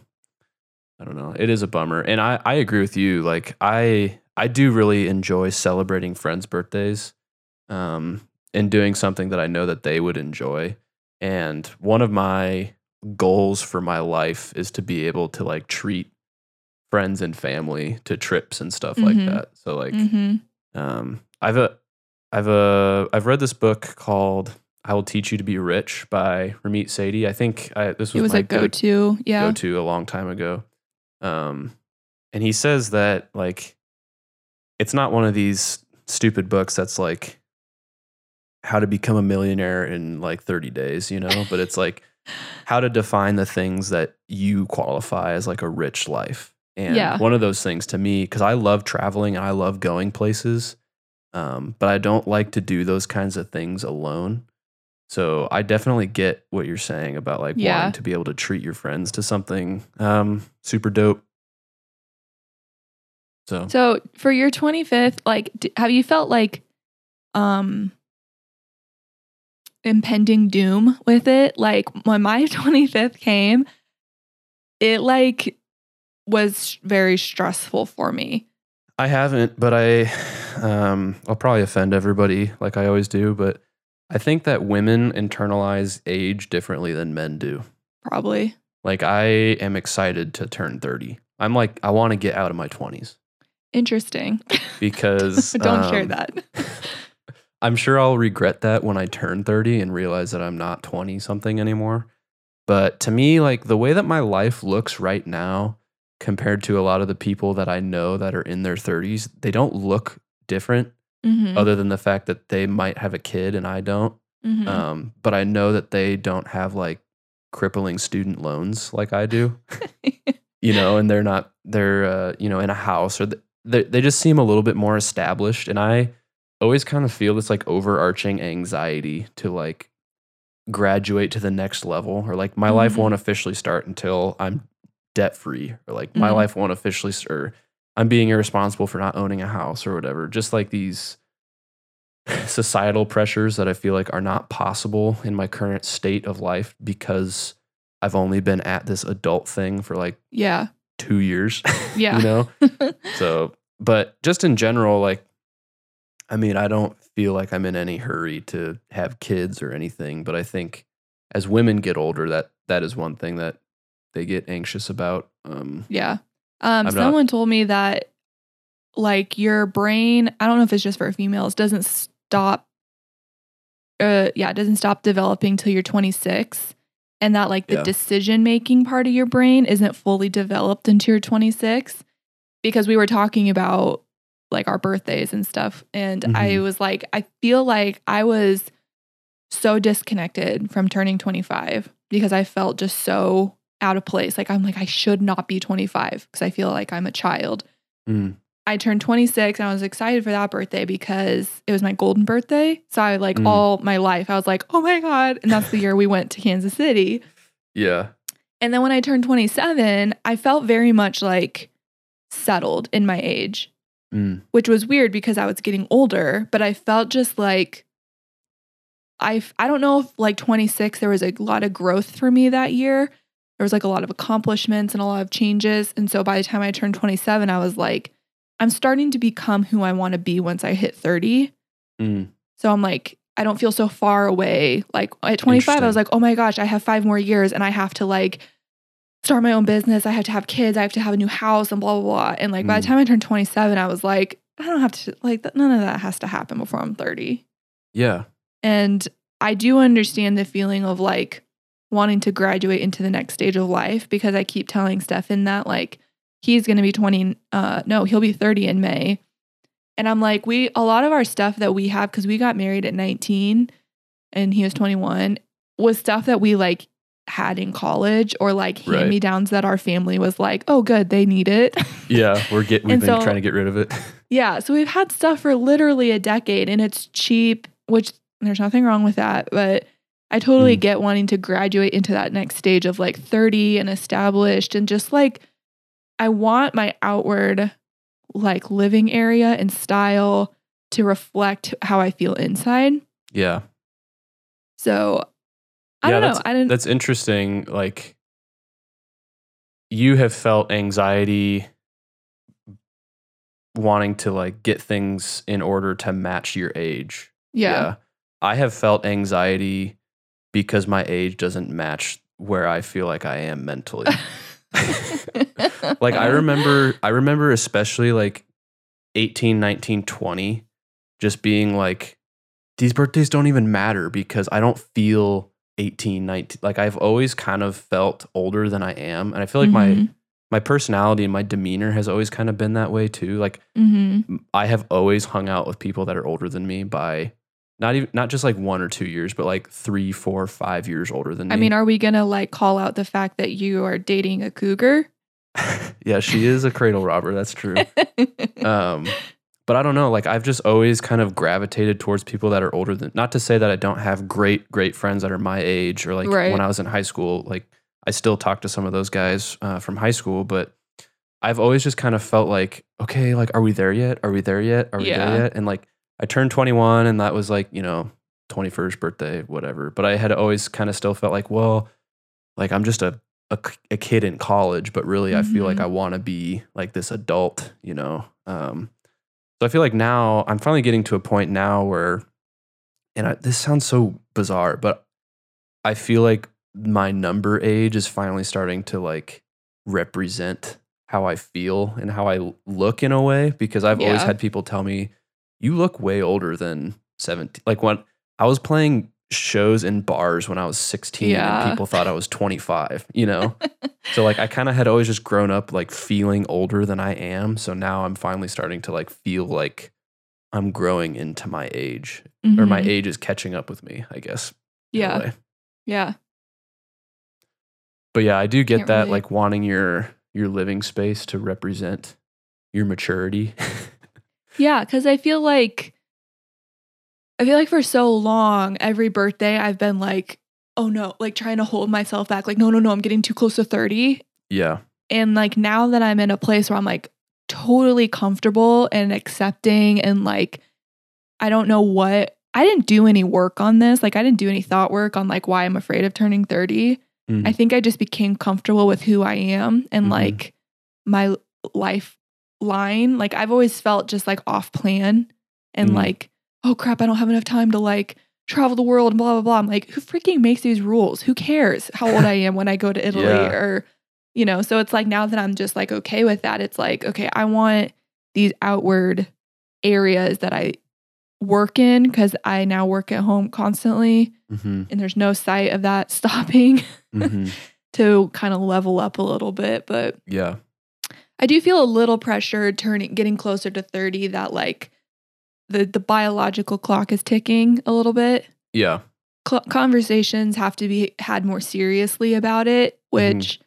S2: I don't know. It is a bummer, and I I agree with you. Like I I do really enjoy celebrating friends' birthdays, um, and doing something that I know that they would enjoy. And one of my goals for my life is to be able to like treat friends and family to trips and stuff like
S1: Mhm.
S2: that. So like
S1: hmm
S2: um I've a I've a I've read this book called I Will Teach You to Be Rich by Ramit Sethi. I think I, this was,
S1: It was a go to. Yeah.
S2: go to a long time ago. Um, and he says that like it's not one of these stupid books that's like how to become a millionaire in like 30 days, you know, but it's like how to define the things that you qualify as like a rich life. And
S1: Yeah.
S2: one of those things to me, because I love traveling and I love going places, um, but I don't like to do those kinds of things alone. So I definitely get what you're saying about like
S1: Yeah.
S2: wanting to be able to treat your friends to something um, super dope. So
S1: So for your 25th, like, d- have you felt like um impending doom with it? Like when my 25th came, it like was very stressful for me.
S2: I haven't, but I um, I'll probably offend everybody like I always do, but I think that women internalize age differently than men do.
S1: Probably.
S2: Like I am excited to turn 30. I'm like I want to get out of my 20s
S1: Interesting.
S2: because
S1: Don't share
S2: um,
S1: that.
S2: I'm sure I'll regret that when I turn 30 and realize that I'm not 20 something anymore. But to me, like the way that my life looks right now compared to a lot of the people that I know that are in their 30s, they don't look different
S1: Mhm.
S2: other than the fact that they might have a kid and I don't.
S1: Mhm.
S2: Um, but I know that they don't have like crippling student loans like I do, you know, and they're not, they're, uh, you know, in a house or th- they, they just seem a little bit more established. And I always kind of feel this like overarching anxiety to like graduate to the next level or like my life
S1: Mhm.
S2: won't officially start until I'm debt free or like my
S1: Mhm.
S2: life won't officially s- or I'm being irresponsible for not owning a house or whatever. Just like these societal pressures that I feel like are not possible in my current state of life because I've only been at this adult thing for like
S1: yeah.
S2: two years.
S1: Yeah.
S2: you know? So, but just in general, like, I mean, I don't feel like I'm in any hurry to have kids or anything, but I think as women get older, that that is one thing that they get anxious about. Um,
S1: Yeah. Um,
S2: I'm not-
S1: someone told me that like your brain, I don't know if it's just for females, doesn't stop uh yeah, it doesn't stop developing till you're 26 and that like the
S2: Yeah. decision
S1: decision-making part of your brain isn't fully developed until you're 26 because we were talking about like our birthdays and stuff and I
S2: Mhm.
S1: was like I feel like I was so disconnected from turning 25 because I felt just so out of place. Like I'm like I should not be 25 because I feel like I'm a child.
S2: mm,
S1: I turned 26 and I was excited for that birthday because it was my golden birthday. So I like
S2: Mm.
S1: all my life I was like, "Oh my god." And that's the year we went to Kansas City.
S2: yeah.
S1: And then when I turned 27, I felt very much like settled in my age,
S2: Mm,
S1: which was weird because I was getting older, but I felt just like I I don't know if like 26 there was a lot of growth for me that year. There was like a lot of accomplishments and a lot of changes, and so by the time I turned 27, I was like I'm starting to become who I want to be once I hit 30.
S2: mm,
S1: So I'm like, I don't feel so far away. Like at 25, I was like, oh my gosh, I have five more years and I have to like start my own business. I have to have kids. I have to have a new house and blah, blah, blah. And like by the
S2: Mm.
S1: time I turned 27, I was like, I don't have to, like, th- none of that has to happen before I'm 30.
S2: yeah.
S1: And I do understand the feeling of like wanting to graduate into the next stage of life because I keep telling Stefan that like he's going to be 20 uh no, he'll be 30 in May. And I'm like, we a lot of our stuff that we have cuz we got married at 19 and he was 21 was stuff that we like had in college or like
S2: Right.
S1: hand me downs that our family was like, "Oh good, they need it."
S2: Yeah. We're get, we've been
S1: so-
S2: trying to get rid of it.
S1: Yeah, so we've had stuff for literally a decade and it's cheap, which there's nothing wrong with that, but I totally
S2: Mm.
S1: get wanting to graduate into that next stage of like 30 and established and just like I want my outward like living area and style to reflect how I feel inside.
S2: yeah.
S1: So I
S2: Yeah,
S1: don't know. I didn't
S2: That's interesting. Like, you have felt anxiety wanting to like get things in order to match your age.
S1: yeah.
S2: I have felt anxiety because my age doesn't match where I feel like I am mentally. like I remember I remember especially like 18, 19, 20 just being like these birthdays don't even matter because I don't feel 18, 19 like I've always kind of felt older than I am and I feel like my
S1: Mhm.
S2: my personality and my demeanor has always kind of been that way too. Like
S1: Mhm.
S2: I have always hung out with people that are older than me by not even not just like one or two years, but like three, four, five years older than me.
S1: I mean, are we going to like call out the fact that you are dating a cougar?
S2: yeah, she is a cradle robber. That's true. Um, but I don't know. Like I've just always kind of gravitated towards people that are older than. Not to say that I don't have great, great friends that are my age or like
S1: Right.
S2: when I was in high school. Like I still talk to some of those guys uh, from high school, but I've always just kind of felt like, okay, like are we there yet? Are we there yet? Are we
S1: Yeah.
S2: there yet? And like I turned 21, and that was like you know 21st birthday, whatever. But I had always kind of still felt like, well, like I'm just a a kid in college, but really I feel like
S1: Mhm.
S2: I want to be like this adult, you know. Um, so I feel like now I'm finally getting to a point now where, and I, this sounds so bizarre, but I feel like my number age is finally starting to like represent how I feel and how I look in a way because I've always had people tell me, you look way older than 17. Like when I was playing shows in bars when I was 16
S1: Yeah.
S2: and people thought I was 25, you know? so like I kind of had always just grown up like feeling older than I am. So now I'm finally starting to like feel like I'm growing into my age or my
S1: Mhm.
S2: age is catching up with me, I guess.
S1: Yeah. Yeah.
S2: But yeah, I do get
S1: Can't
S2: that
S1: relate.
S2: like wanting your your living space to represent your maturity.
S1: Yeah, because I feel like I feel like for so long, every birthday I've been like, oh no, like trying to hold myself back, like, no, no, no, I'm getting too close to 30.
S2: yeah.
S1: And like now that I'm in a place where I'm like totally comfortable and accepting and like I don't know what I didn't do any work on this. Like I didn't do any thought work on like why I'm afraid of turning 30.
S2: Mhm.
S1: I think I just became comfortable with who I am and
S2: Mhm.
S1: like my life line. Like I've always felt just like off plan and
S2: Mhm.
S1: like, oh crap, I don't have enough time to like travel the world and blah blah blah. I'm like, who freaking makes these rules? Who cares how old I am when I go to Italy
S2: Yeah.
S1: or you know, so it's like now that I'm just like okay with that, it's like, okay, I want these outward areas that I work in because I now work at home constantly
S2: Mhm.
S1: and there's no sight of that stopping
S2: Mhm.
S1: to kind of level up a little bit. But
S2: Yeah.
S1: I do feel a little pressure turning getting closer to 30 that like the the biological clock is ticking a little bit.
S2: Yeah.
S1: Cl- conversations have to be had more seriously about it,
S2: Mhm.
S1: which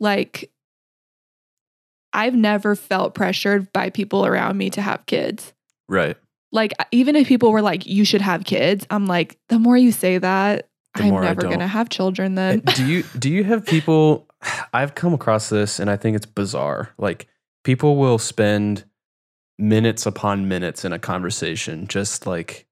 S1: like I've never felt pressured by people around me to have kids.
S2: Right.
S1: Like even if people were like you should have kids, I'm like the more you say that,
S2: The
S1: I'm never going to have children
S2: Uh,
S1: then.
S2: do you do you have people I've come across this and I think it's bizarre. Like people will spend minutes upon minutes in a conversation just like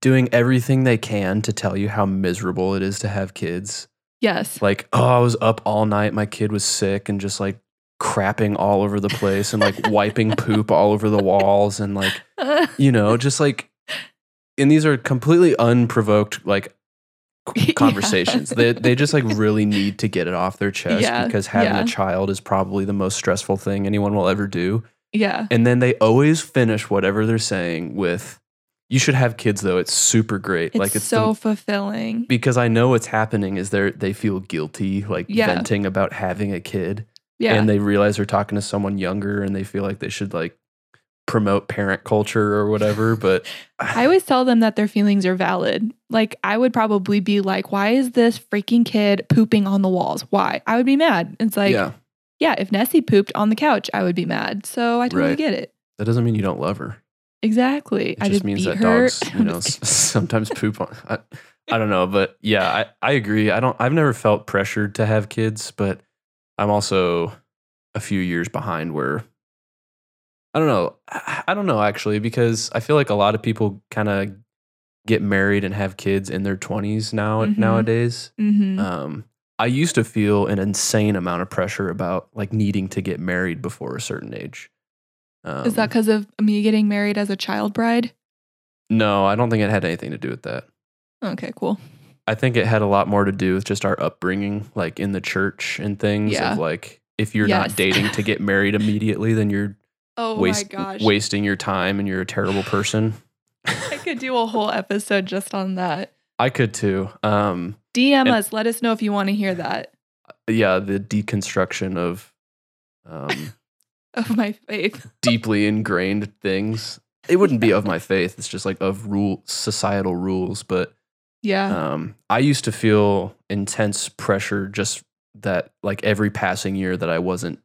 S2: doing everything they can to tell you how miserable it is to have kids.
S1: yes.
S2: Like, oh, I was up all night, my kid was sick and just like crapping all over the place and like wiping poop all over the walls and like you know, just like, and these are completely unprovoked like c-
S1: Yeah.
S2: conversations. They they just like really need to get it off their chest
S1: Yeah,
S2: because having
S1: yeah.
S2: a child is probably the most stressful thing anyone will ever do.
S1: yeah.
S2: And then they always finish whatever they're saying with, "You should have kids though. It's super great.
S1: It's,
S2: like it's
S1: so
S2: the,
S1: fulfilling.
S2: because I know what's happening is they they feel guilty like venting about having a kid."
S1: Yeah.
S2: and they realize they're talking to someone younger and they feel like they should like promote parent culture or whatever but
S1: I always tell them that their feelings are valid. Like I would probably be like, why is this freaking kid pooping on the walls? Why? I would be mad. It's like, yeah,
S2: yeah
S1: if Nessie pooped on the couch, I would be mad. So I totally
S2: Right.
S1: get it.
S2: that doesn't mean you don't love her
S1: Exactly.
S2: it
S1: I
S2: just means that
S1: her.
S2: dogs you know sometimes poop on I, I don't know but yeah I, I agree i don't i've never felt pressured to have kids but i'm also a few years behind where i don't know i don't know actually because i feel like a lot of people kind of get married and have kids in their 20s now
S1: Mhm.
S2: nowadays
S1: Mhm.
S2: um, I used to feel an insane amount of pressure about like needing to get married before a certain age. Um,
S1: is that because of me getting married as a child bride?
S2: no? I don't think it had anything to do with that.
S1: Okay, cool.
S2: I think it had a lot more to do with just our upbringing, like in the church and things.
S1: Yeah.
S2: Of like, if you're
S1: Yes.
S2: not dating to get married immediately, then you're
S1: Oh
S2: waste,
S1: my gosh.
S2: wasting your time and you're a terrible person.
S1: I could do a whole episode just on that.
S2: I could too. Um,
S1: DM
S2: And-
S1: us. Let us know if you want to hear that
S2: yeah, the deconstruction of um,
S1: of my faith.
S2: deeply ingrained things. It wouldn't be of my faith. It's just like of rule societal rules. But
S1: Yeah.
S2: um, I used to feel intense pressure just that like every passing year that I wasn't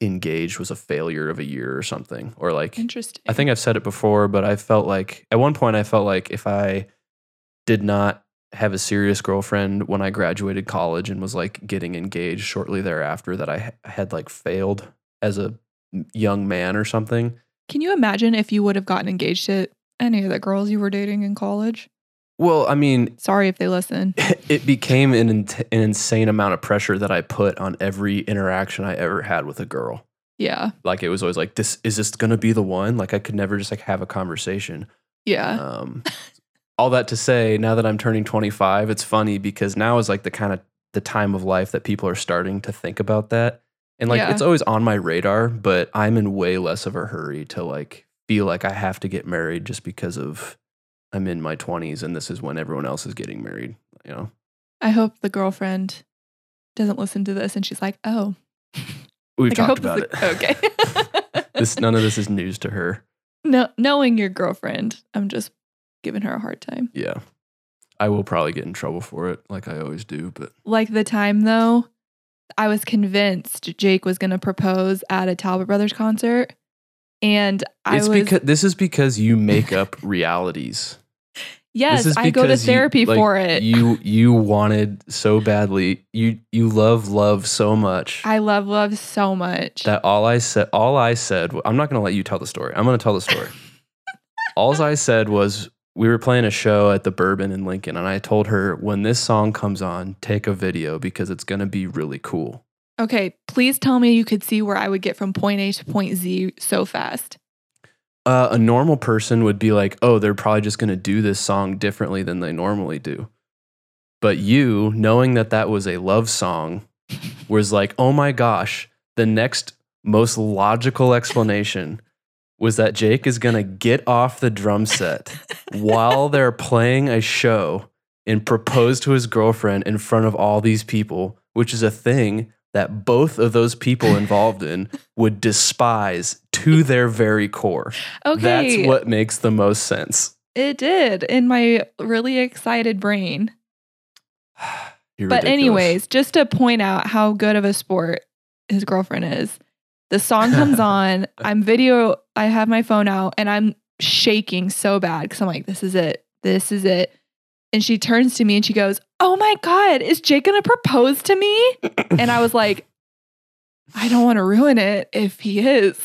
S2: engaged was a failure of a year or something. Or like
S1: Interesting.
S2: I think I've said it before, but I felt like at one point I felt like if I did not have a serious girlfriend when I graduated college and was like getting engaged shortly thereafter, that I had like failed as a young man or something.
S1: Can you imagine if you would have gotten engaged to any of the girls you were dating in college?
S2: Well, I mean,
S1: Sorry if they listen.
S2: it became an, an insane amount of pressure that I put on every interaction I ever had with a girl.
S1: Yeah.
S2: Like it was always like, this is this gonna be the one? Like I could never just like have a conversation.
S1: Yeah.
S2: Um, all that to say, now that I'm turning 25, it's funny because now is like the kind of the time of life that people are starting to think about that. And like
S1: Yeah.
S2: it's always on my radar, but I'm in way less of a hurry to like feel like I have to get married just because of I'm in my 20s and this is when everyone else is getting married. You know,
S1: I hope the girlfriend doesn't listen to this and she's like, oh,
S2: we've
S1: like,
S2: talked about it.
S1: this okay.
S2: this none of this is news to her.
S1: no, knowing your girlfriend, I'm just giving her a hard time.
S2: Yeah, I will probably get in trouble for it, like I always do. But
S1: Like the time though, I was convinced Jake was going to propose at a Talbott Brothers concert. And I
S2: it's
S1: was,
S2: because this is because you make up realities.
S1: Yes, I go to
S2: because you-
S1: therapy
S2: like,
S1: for it.
S2: You you wanted so badly. You you love love so much.
S1: I love love so much.
S2: that all I said, all I said, I'm not going to let you tell the story. I'm going to tell the story. all I said was we were playing a show at the Bourbon in Lincoln, and I told her when this song comes on, take a video because it's going to be really cool.
S1: okay, please tell me you could see where I would get from point A to point Z so fast.
S2: Uh, a normal person would be like, oh, they're probably just going to do this song differently than they normally do. But you, knowing that that was a love song, was like, oh my gosh, the next most logical explanation was that Jake is going to get off the drum set while they're playing a show and propose to his girlfriend in front of all these people, which is a thing that both of those people involved in would despise to their very core.
S1: Okay.
S2: That's what makes the most sense.
S1: it did in my really excited brain.
S2: You're
S1: But
S2: ridiculous.
S1: anyways, just to point out how good of a sport his girlfriend is. The song comes on, I'm video, I have my phone out and I'm shaking so bad cuz I'm like this is it. This is it. And she turns to me and she goes, "Oh my god, is Jake going to propose to me?" And I was like, "I don't want to ruin it if he is."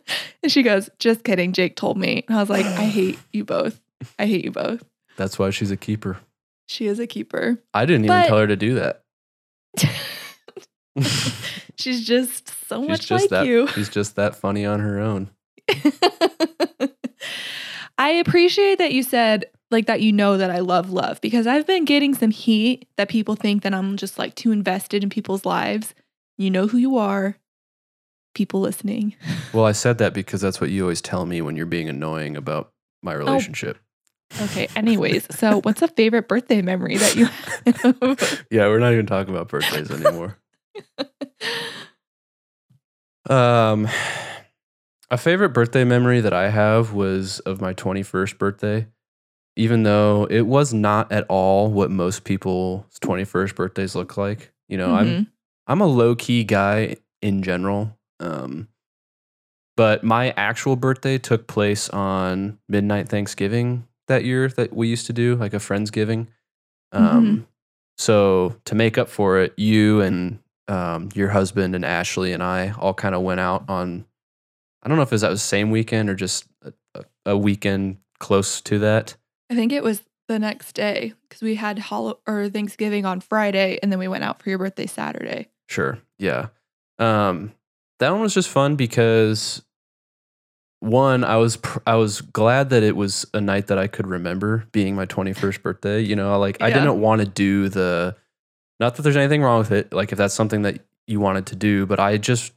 S1: and she goes, "Just kidding, Jake told me." And I was like, "I hate you both. I hate you both."
S2: That's why she's a keeper.
S1: She is a keeper.
S2: I didn't even tell her to do that.
S1: She's just so
S2: she's
S1: much
S2: just
S1: like
S2: that
S1: you.
S2: she's just that funny on her own.
S1: I appreciate that you said like that you know that I love love because I've been getting some heat that people think that I'm just like too invested in people's lives. You know who you are. People listening.
S2: Well, I said that because that's what you always tell me when you're being annoying about my relationship.
S1: Okay, anyways, so what's a favorite birthday memory that you have?
S2: Yeah, we're not even talking about birthdays anymore. Um, a favorite birthday memory that I have was of my 21st birthday. Even though it was not at all what most people's 21st birthdays look like. You know, I'm
S1: Mhm.
S2: I'm a low key guy in general. Um, but my actual birthday took place on midnight Thanksgiving that year that we used to do, like a Friendsgiving. Um, So to make up for it, you and um, your husband and Ashley and I all kind of went out on, I don't know if it was that was same weekend or just a, a weekend close to that.
S1: I think it was the next day because we had Hol- or Thanksgiving on Friday and then we went out for your birthday Saturday.
S2: Sure. Yeah. Um, that one was just fun because one, I was pr- I was glad that it was a night that I could remember being my 21st birthday. You know, like I didn't want to do the not that there's anything wrong with it, like if that's something that you wanted to do, but I just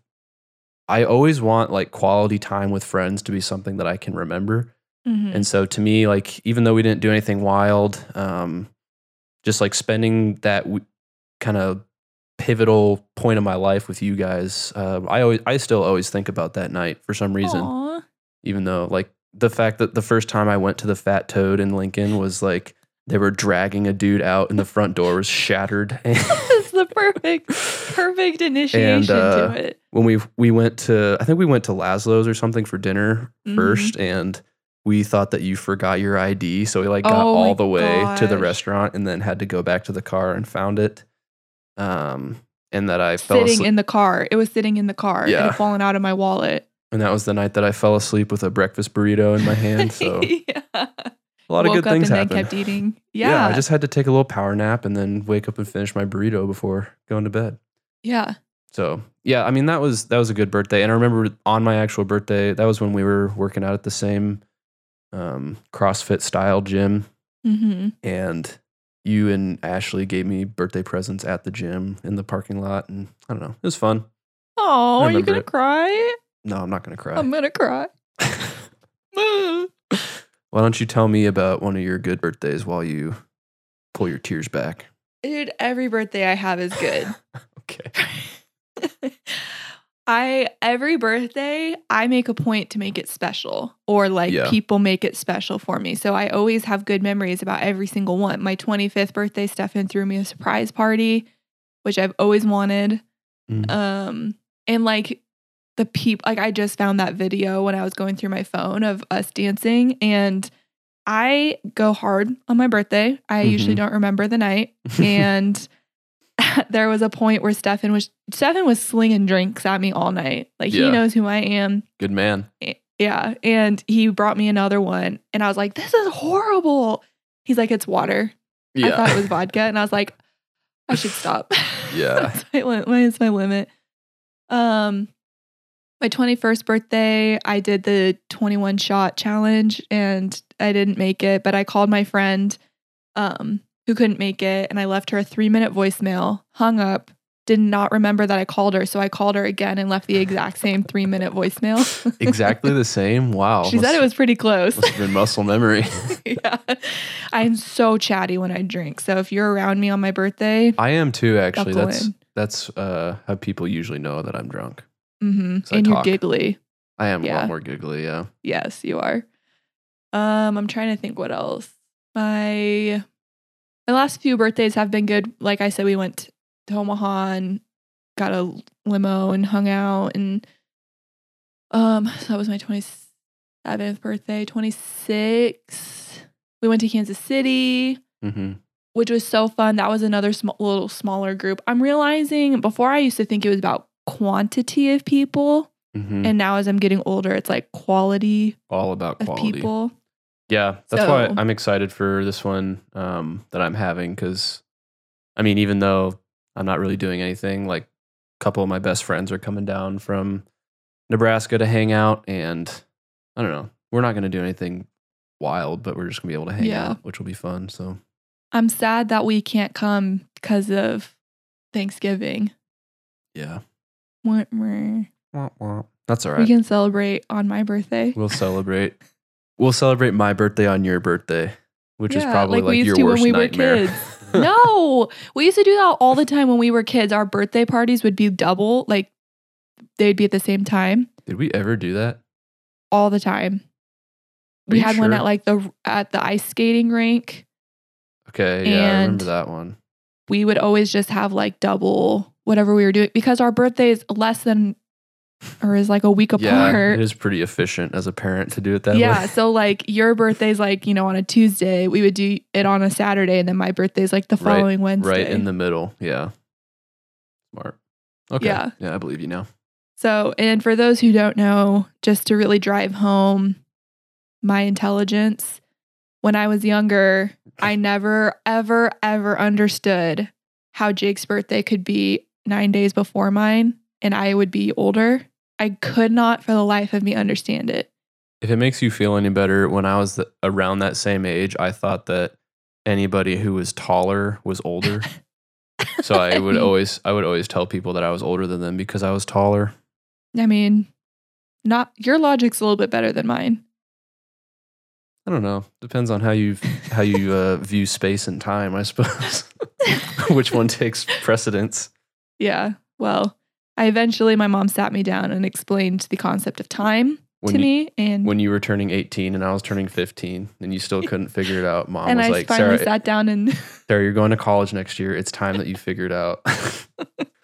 S2: I always want like quality time with friends to be something that I can remember.
S1: Mhm.
S2: And so to me, like even though we didn't do anything wild, um, just like spending that w- kind of pivotal point of my life with you guys, uh, I always I still always think about that night for some reason.
S1: Aw.
S2: Even though like the fact that the first time I went to the Fat Toad in Lincoln was like they were dragging a dude out and the front door was shattered.
S1: That's the perfect, perfect initiation
S2: uh,
S1: to it.
S2: when we we went to I think we went to Lazlo's or something for dinner
S1: Mhm.
S2: first and we thought that you forgot your ID so we like got
S1: Oh
S2: all the way to the restaurant and then had to go back to the car and found it um and that I fell
S1: Sitting
S2: asleep
S1: in the car. It was sitting in the car. It had fallen out of my wallet.
S2: and that was the night that I fell asleep with a breakfast burrito in my hand so
S1: yeah.
S2: a lot
S1: Woke
S2: of good things happened
S1: kept eating. Yeah.
S2: I just had to take a little power nap and then wake up and finish my burrito before going to bed
S1: yeah.
S2: So yeah, I mean that was that was a good birthday, and I remember on my actual birthday, that was when we were working out at the same um, CrossFit style gym,
S1: hmm
S2: and you and Ashley gave me birthday presents at the gym in the parking lot, and I don't know, it was fun.
S1: Oh, are you gonna cry?
S2: No, I'm not gonna cry.
S1: I'm gonna cry. Mm.
S2: Why don't you tell me about one of your good birthdays while you pull your tears back?
S1: Dude, every birthday I have is good.
S2: Okay.
S1: I every birthday I make a point to make it special or like
S2: Yeah.
S1: people make it special for me. So I always have good memories about every single one. My 25th birthday Stefan threw me a surprise party, which I've always wanted.
S2: Mm.
S1: Um and like the peop like I just found that video when I was going through my phone of us dancing and I go hard on my birthday. I usually
S2: Mhm.
S1: don't remember the night and there was a point where Stefan was Stefan was slinging drinks at me all night. Like he knows who I am.
S2: Good man.
S1: Yeah, and he brought me another one, and I was like, "This is horrible." He's like, "It's water." Yeah. I thought it was vodka, and I was like, "I should stop."
S2: Yeah.
S1: That's my it's my limit. Um, my twenty first birthday, I did the twenty one shot challenge, and I didn't make it, but I called my friend, um, who couldn't make it, and I left her a three minute voicemail. Hung up. Did not remember that I called her, so I called her again and left the exact same three minute voicemail.
S2: exactly the same. Wow.
S1: She said it was pretty close.
S2: Must have been muscle memory.
S1: yeah. I'm so chatty when I drink. So if you're around me on my birthday,
S2: I am too, actually. That's
S1: in.
S2: that's uh, how people usually know that I'm drunk.
S1: hmm
S2: I
S1: and you're giggly.
S2: I am a lot more giggly, yeah.
S1: Yes, you are. Um, I'm trying to think what else. My my last few birthdays have been good. Like I said, we went to Omaha and got a limo and hung out and um so that was my 27th birthday, 26. We went to Kansas City.
S2: hmm
S1: which was so fun. That was another sm- little smaller group. I'm realizing before I used to think it was about quantity of people,
S2: hmm
S1: and now as I'm getting older, it's like quality
S2: All about quality.
S1: people.
S2: Yeah, that's why I'm excited for this one um, that I'm having because, I mean, even though I'm not really doing anything, like a couple of my best friends are coming down from Nebraska to hang out, and I don't know, we're not going to do anything wild, but we're just going to be able to hang
S1: Yeah.
S2: out, which will be fun. So
S1: I'm sad that we can't come because of Thanksgiving.
S2: yeah,
S1: Wah, wah.
S2: that's all
S1: We can celebrate on my birthday.
S2: We'll celebrate. We'll celebrate my birthday on your birthday, which is probably like,
S1: used
S2: your worst
S1: we
S2: nightmare.
S1: no, we used to do that all the time when we were kids. Our birthday parties would be double, like they'd be at the same time.
S2: Did we ever do that?
S1: all the time.
S2: Are
S1: We had one at like the at the ice skating rink.
S2: Okay, yeah, I remember that one.
S1: We would always just have like double whatever we were doing because our birthday is less than or is like a week
S2: Yeah,
S1: apart.
S2: it is pretty efficient as a parent to do it that way.
S1: yeah, so like your birthday's like, you know, on a Tuesday, we would do it on a Saturday and then my birthday's like the
S2: Right-
S1: following Wednesday.
S2: Right in the middle. Yeah. Smart. Okay.
S1: Yeah.
S2: Yeah, I believe you now.
S1: So, and for those who don't know, just to really drive home my intelligence, when I was younger, I never, ever, ever understood how Jake's birthday could be nine days before mine and I would be older. I could not for the life of me understand it.
S2: If it makes you feel any better, when I was the, around that same age, I thought that anybody who was taller was older. so I would always I would always tell people that I was older than them because I was taller.
S1: I mean, not your logic's a little bit better than mine.
S2: I don't know. Depends on how you how you uh, view space and time, I suppose. Which one takes precedence?
S1: Yeah. Well, I eventually, my mom sat me down and explained the concept of time
S2: When
S1: to
S2: you,
S1: me. And
S2: when you were turning 18 and I was turning 15 and you still couldn't figure it out, mom
S1: and
S2: was
S1: I
S2: like,
S1: finally
S2: Sara,
S1: sat down and
S2: Sara, you're going to college next year. It's time that you figured out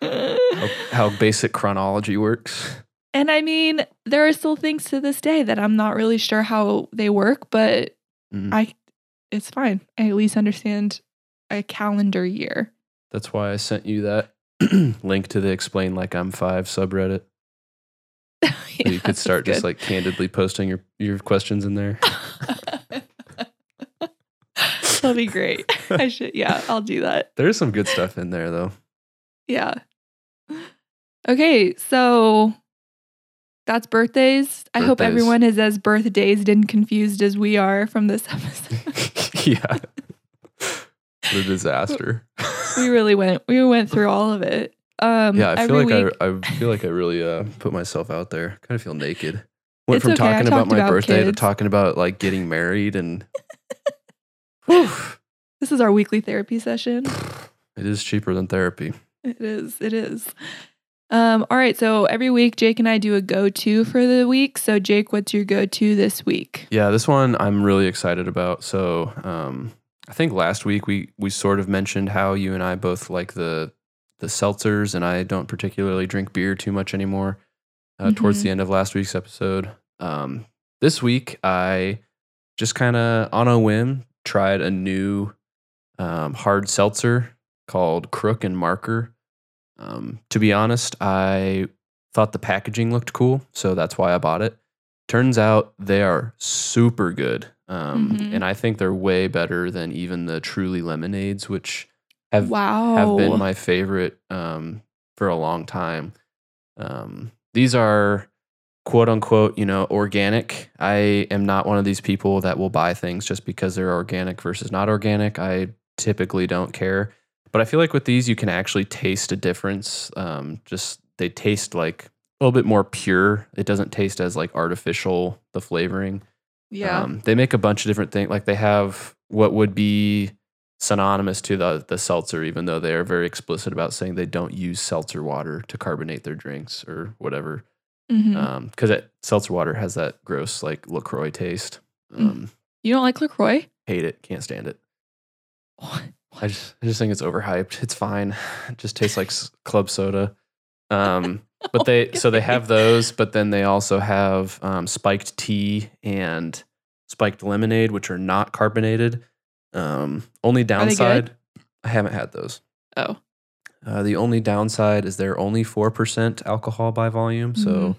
S2: how, how basic chronology works.
S1: and I mean, there are still things to this day that I'm not really sure how they work, but
S2: Mhm.
S1: I it's fine. I at least understand a calendar year.
S2: That's why I sent you that link to the Explain Like I'm Five subreddit. So you could start just like candidly posting your, your questions in there.
S1: That'll be great. I should yeah, I'll do that.
S2: There's some good stuff in there though.
S1: Yeah. Okay, so that's birthdays. I hope everyone is as birthdazed and confused as we are from this episode.
S2: yeah. The disaster.
S1: We really went we went through all of it. Um
S2: yeah, I feel like
S1: week,
S2: I, I feel like I really uh, put myself out there. Kind of feel naked. Went
S1: It's
S2: from
S1: okay,
S2: talking about my
S1: about
S2: birthday to talking about like getting married and Whew.
S1: This is our weekly therapy session.
S2: it is cheaper than therapy.
S1: It is. It is. Um, all right. So every week, Jake and I do a go to for the week. So, Jake, what's your go to this week?
S2: Yeah, this one I'm really excited about. So, um, I think last week we we sort of mentioned how you and I both like the the seltzers, and I don't particularly drink beer too much anymore. Uh, Towards
S1: Mhm.
S2: the end of last week's episode, um, this week I just kind of on a whim tried a new um, hard seltzer called Crook and Marker. Um, to be honest, I thought the packaging looked cool, so that's why I bought it. Turns out they are super good. Um,
S1: Mhm.
S2: And I think they're way better than even the Truly Lemonades, which have,
S1: wow.
S2: have been my favorite um, for a long time. Um, these are quote unquote, you know, organic. I am not one of these people that will buy things just because they're organic versus not organic. I typically don't care. But I feel like with these, you can actually taste a difference. Um, just they taste like a little bit more pure. It doesn't taste as like artificial, the flavoring.
S1: Yeah.
S2: Um, they make a bunch of different things. Like they have what would be synonymous to the the seltzer, even though they are very explicit about saying they don't use seltzer water to carbonate their drinks or whatever. Because it seltzer water has that gross like LaCroix taste.
S1: Mm.
S2: Um,
S1: you don't like LaCroix?
S2: Hate it. Can't stand it.
S1: What?
S2: I just I just think it's overhyped. It's fine. It just tastes like club soda. Um, but they so they have those, but then they also have um, spiked tea and spiked lemonade, which are not carbonated. Um, only downside, I haven't had those.
S1: Oh.
S2: Uh, the only downside is they're only four percent alcohol by volume. So,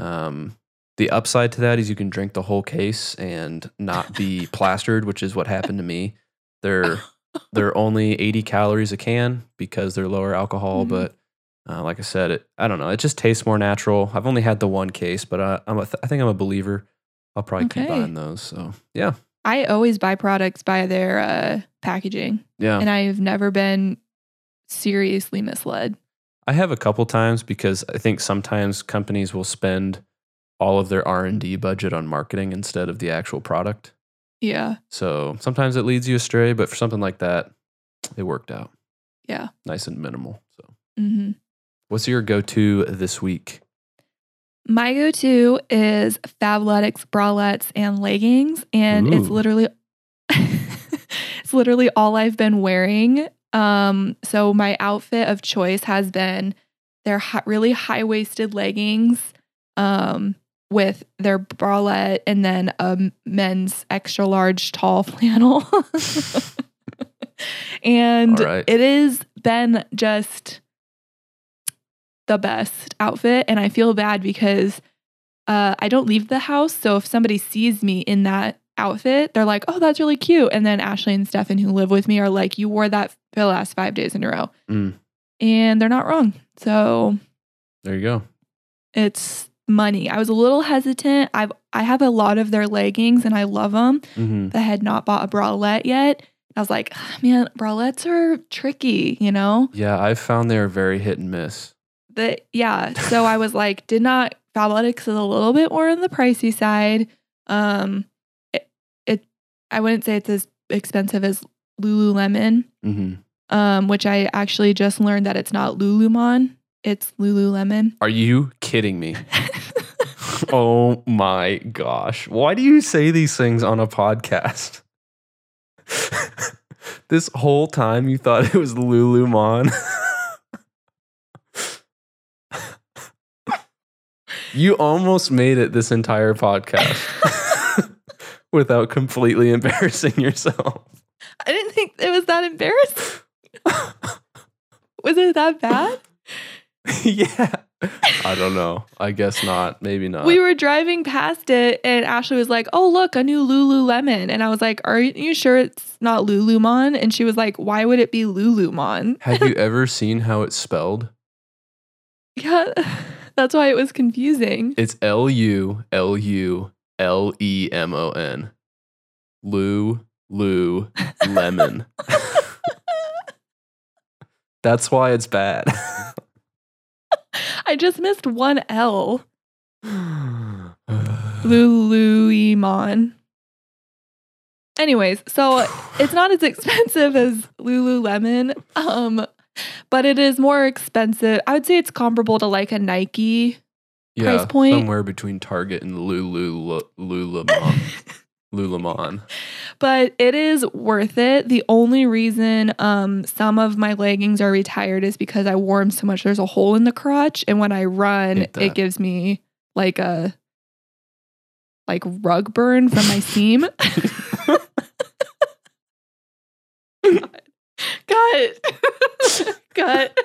S1: Mm-hmm.
S2: um, the upside to that is you can drink the whole case and not be plastered, which is what happened to me. They're they're only 80 calories a can because they're lower alcohol
S1: Mhm.
S2: but uh, like i said it i don't know it just tastes more natural. I've only had the one case but uh, I'm a th- i think i'm a believer. I'll probably keep buying those so yeah.
S1: I always buy products by their uh, packaging,
S2: yeah.
S1: and I've never been seriously misled.
S2: i have a couple times because i think sometimes companies will spend all of their r&d budget on marketing instead of the actual product.
S1: Yeah.
S2: so sometimes it leads you astray but for something like that it worked out.
S1: Yeah.
S2: nice and minimal so.
S1: Hmm
S2: what's your go-to this week
S1: My go to is Fabletics bralettes and leggings, and it's literally it's literally all I've been wearing. Um, so my outfit of choice has been their hi- really high waisted leggings, um, with their bralette and then a men's extra large tall flannel. and
S2: right.
S1: it has been just the best outfit. And I feel bad because uh, I don't leave the house. So if somebody sees me in that outfit, they're like, oh, that's really cute. And then Ashley and Stefan, who live with me, are like, you wore that for the last five days in a row.
S2: Mm.
S1: And they're not wrong. So
S2: there you go
S1: it's money. I was a little hesitant. I've I have a lot of their leggings and I love them.
S2: hmm
S1: I had not bought a bralette yet. I was like, "Ah, man, bralettes are tricky, you know?
S2: Yeah, I've found they're very hit and miss.
S1: The yeah. So I was like, did not Fabletics is a little bit more on the pricey side. Um it, it I wouldn't say it's as expensive as Lululemon,
S2: hmm
S1: um, which I actually just learned that it's not Lulumon, it's Lululemon.
S2: Are you kidding me? oh my gosh. Why do you say these things on a podcast? this whole time you thought it was Lululemon. you almost made it this entire podcast without completely embarrassing yourself.
S1: I didn't think it was that embarrassing. Was it that bad?
S2: yeah. I don't know. I guess not. Maybe not.
S1: we were driving past it and Ashley was like, Oh, look, a new Lululemon. And I was like, Are you sure it's not Lulumon? And she was like, Why would it be Lulumon?
S2: Have you ever seen how it's spelled?
S1: Yeah, that's why it was confusing.
S2: It's L U L U L E M O N. Lou, Lou, lemon. That's why it's bad.
S1: I just missed one L. Lululemon. Anyways, so it's not as expensive as Lululemon, um, but it is more expensive. I would say it's comparable to like a Nike.
S2: yeah,
S1: Price point?
S2: somewhere between Target and Lulu Lululemon. Lululemon.
S1: but it is worth it. The only reason um, some of my leggings are retired is because I wore them so much. There's a hole in the crotch, and when I run, it gives me like a like rug burn from my seam. Cut. Cut.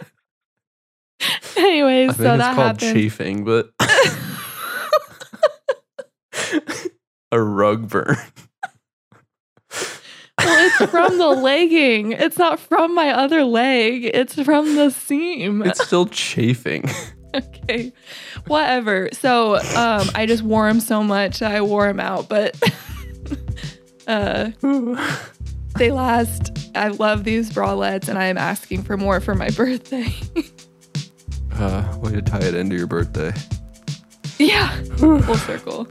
S1: Anyways,
S2: I think
S1: so
S2: it's
S1: that
S2: called
S1: happened.
S2: chafing, but a rug burn.
S1: Well, it's from the legging. It's not from my other leg. It's from the seam.
S2: It's still chafing.
S1: okay. Whatever. So, um, I just wore them so much I wore them out, but uh, they last. I love these bralettes, and I am asking for more for my birthday.
S2: Uh, way to tie it into your birthday.
S1: yeah, full circle.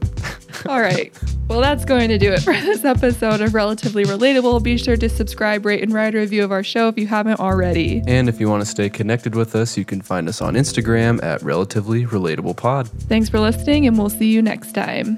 S1: All right. Well, that's going to do it for this episode of Relatively Relatable. Be sure to subscribe, rate, and write a review of our show if you haven't already.
S2: And if you want to stay connected with us, you can find us on Instagram at Relatively Relatable Pod.
S1: Thanks for listening, and we'll see you next time.